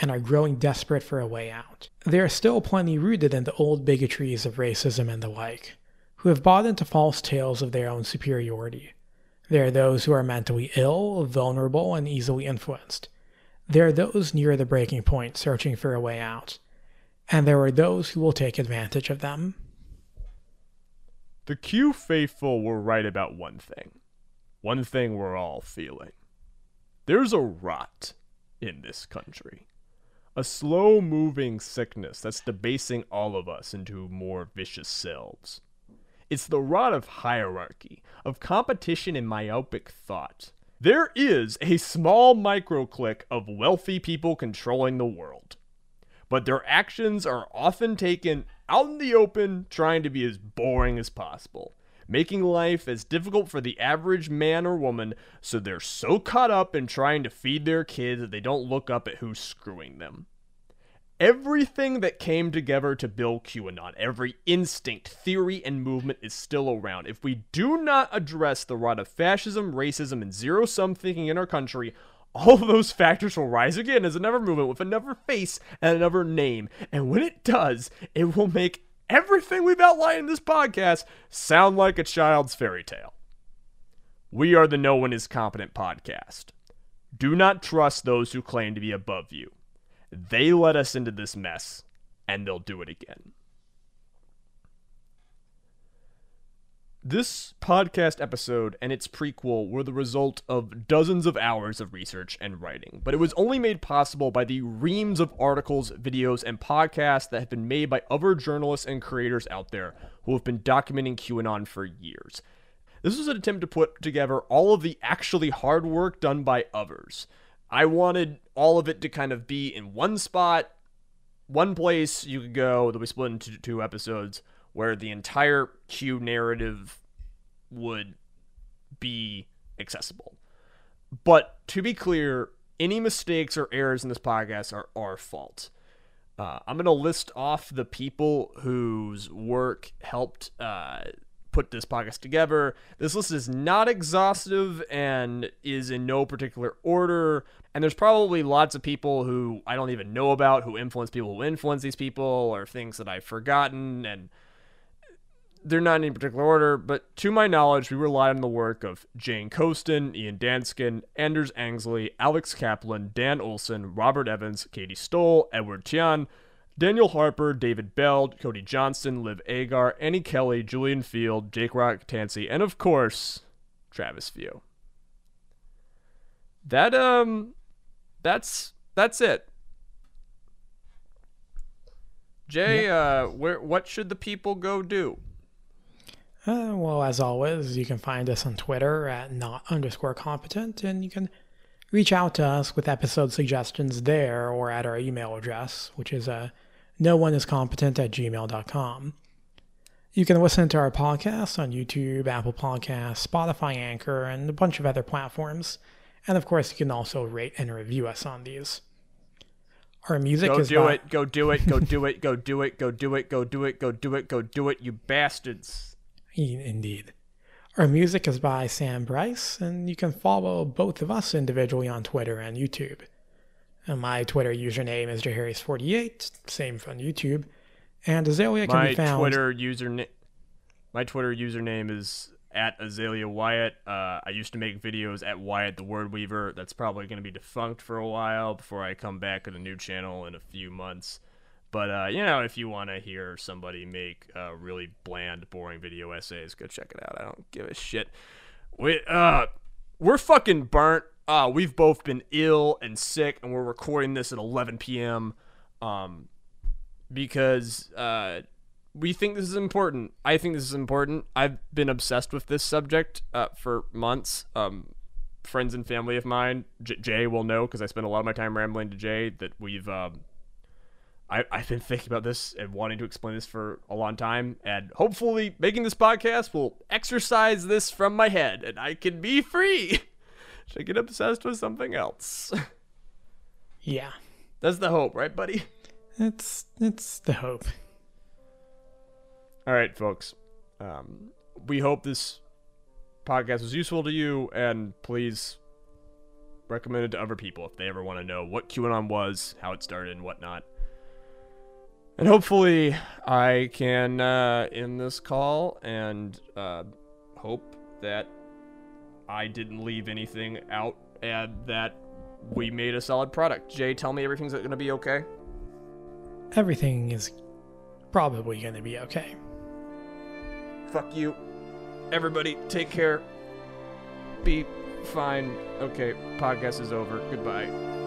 and are growing desperate for a way out. There are still plenty rooted in the old bigotries of racism and the like, who have bought into false tales of their own superiority. There are those who are mentally ill, vulnerable, and easily influenced. There are those near the breaking point searching for a way out. And there are those who will take advantage of them. The Q faithful were right about one thing. One thing we're all feeling. There's a rot in this country a slow moving sickness that's debasing all of us into more vicious selves. It's the rot of hierarchy, of competition and myopic thought. There is a small micro clique of wealthy people controlling the world, but their actions are often taken out in the open, trying to be as boring as possible making life as difficult for the average man or woman, so they're so caught up in trying to feed their kids that they don't look up at who's screwing them. Everything that came together to build QAnon, every instinct, theory, and movement is still around. If we do not address the rot of fascism, racism, and zero sum thinking in our country, all those factors will rise again as another movement with another face and another name. And when it does, it will make everything we've outlined in this podcast sound like a child's fairy tale. We are the No One Is Competent podcast. Do not trust those who claim to be above you. They let us into this mess, and they'll do it again. This podcast episode and its prequel were the result of dozens of hours of research and writing, but it was only made possible by the reams of articles, videos, and podcasts that have been made by other journalists and creators out there who have been documenting QAnon for years. This was an attempt to put together all of the actually hard work done by others. I wanted all of it to kind of be in one spot, one place you could go that we split into two episodes where the entire Q narrative would be accessible. But to be clear, any mistakes or errors in this podcast are our fault. Uh, I'm going to list off the people whose work helped uh, put this podcast together. This list is not exhaustive and is in no particular order. And there's probably lots of people who I don't even know about who influence people who influence these people or things that I've forgotten. And they're not in any particular order, but to my knowledge, we rely on the work of Jane Coaston, Ian Danskin, Anders Angsley, Alex Kaplan, Dan Olson, Robert Evans, Katie Stoll, Edward Tian, Daniel Harper, David Bell, Cody Johnston, Liv Agar, Annie Kelly, Julian Feeld, Jake Rockatansky, and of course, Travis View. That um that's that's it. Jay, uh where what should the people go do? Uh, well, as always, you can find us on Twitter at not underscore competent, and you can reach out to us with episode suggestions there or at our email address, which is uh, no one is competent at gmail.com. You can listen to our podcast on YouTube, Apple Podcasts, Spotify Anchor, and a bunch of other platforms. And of course, you can also rate and review us on these. Our music go is do by- it, go do it, go do it, go do it, go do it, go do it, go do it, go do it, you bastards. Indeed. Our music is by Sam Bryce, and you can follow both of us individually on Twitter and YouTube. And my Twitter username is jharris48, same on YouTube. And Azalea can My be found. Twitter username My Twitter username is at Azalea Wyatt. Uh, I used to make videos at Wyatt the Word Weaver. That's probably going to be defunct for a while before I come back with a new channel in a few months. But uh, you know, if you want to hear somebody make uh, really bland, boring video essays, go check it out. I don't give a shit. We uh, we're fucking burnt. Uh, we've both been ill and sick, and we're recording this at 11 p.m. Um, because uh, we think this is important. I think this is important. I've been obsessed with this subject uh, for months. Um, friends and family of mine, J- Jay will know because I spend a lot of my time rambling to Jay that we've. Um, I, I've been thinking about this and wanting to explain this for a long time, and hopefully, making this podcast will exercise this from my head, and I can be free Should I get obsessed with something else. Yeah, That's the hope, right, buddy? it's it's the hope. All right, folks. Um, we hope this podcast was useful to you, and please recommend it to other people if they ever want to know what QAnon was, how it started, and whatnot. And hopefully, I can uh, end this call and uh, hope that I didn't leave anything out and that we made a solid product. Jay, tell me everything's going to be okay. Everything is probably going to be okay. Fuck you. Everybody, take care. Be fine. Okay, podcast is over. Goodbye.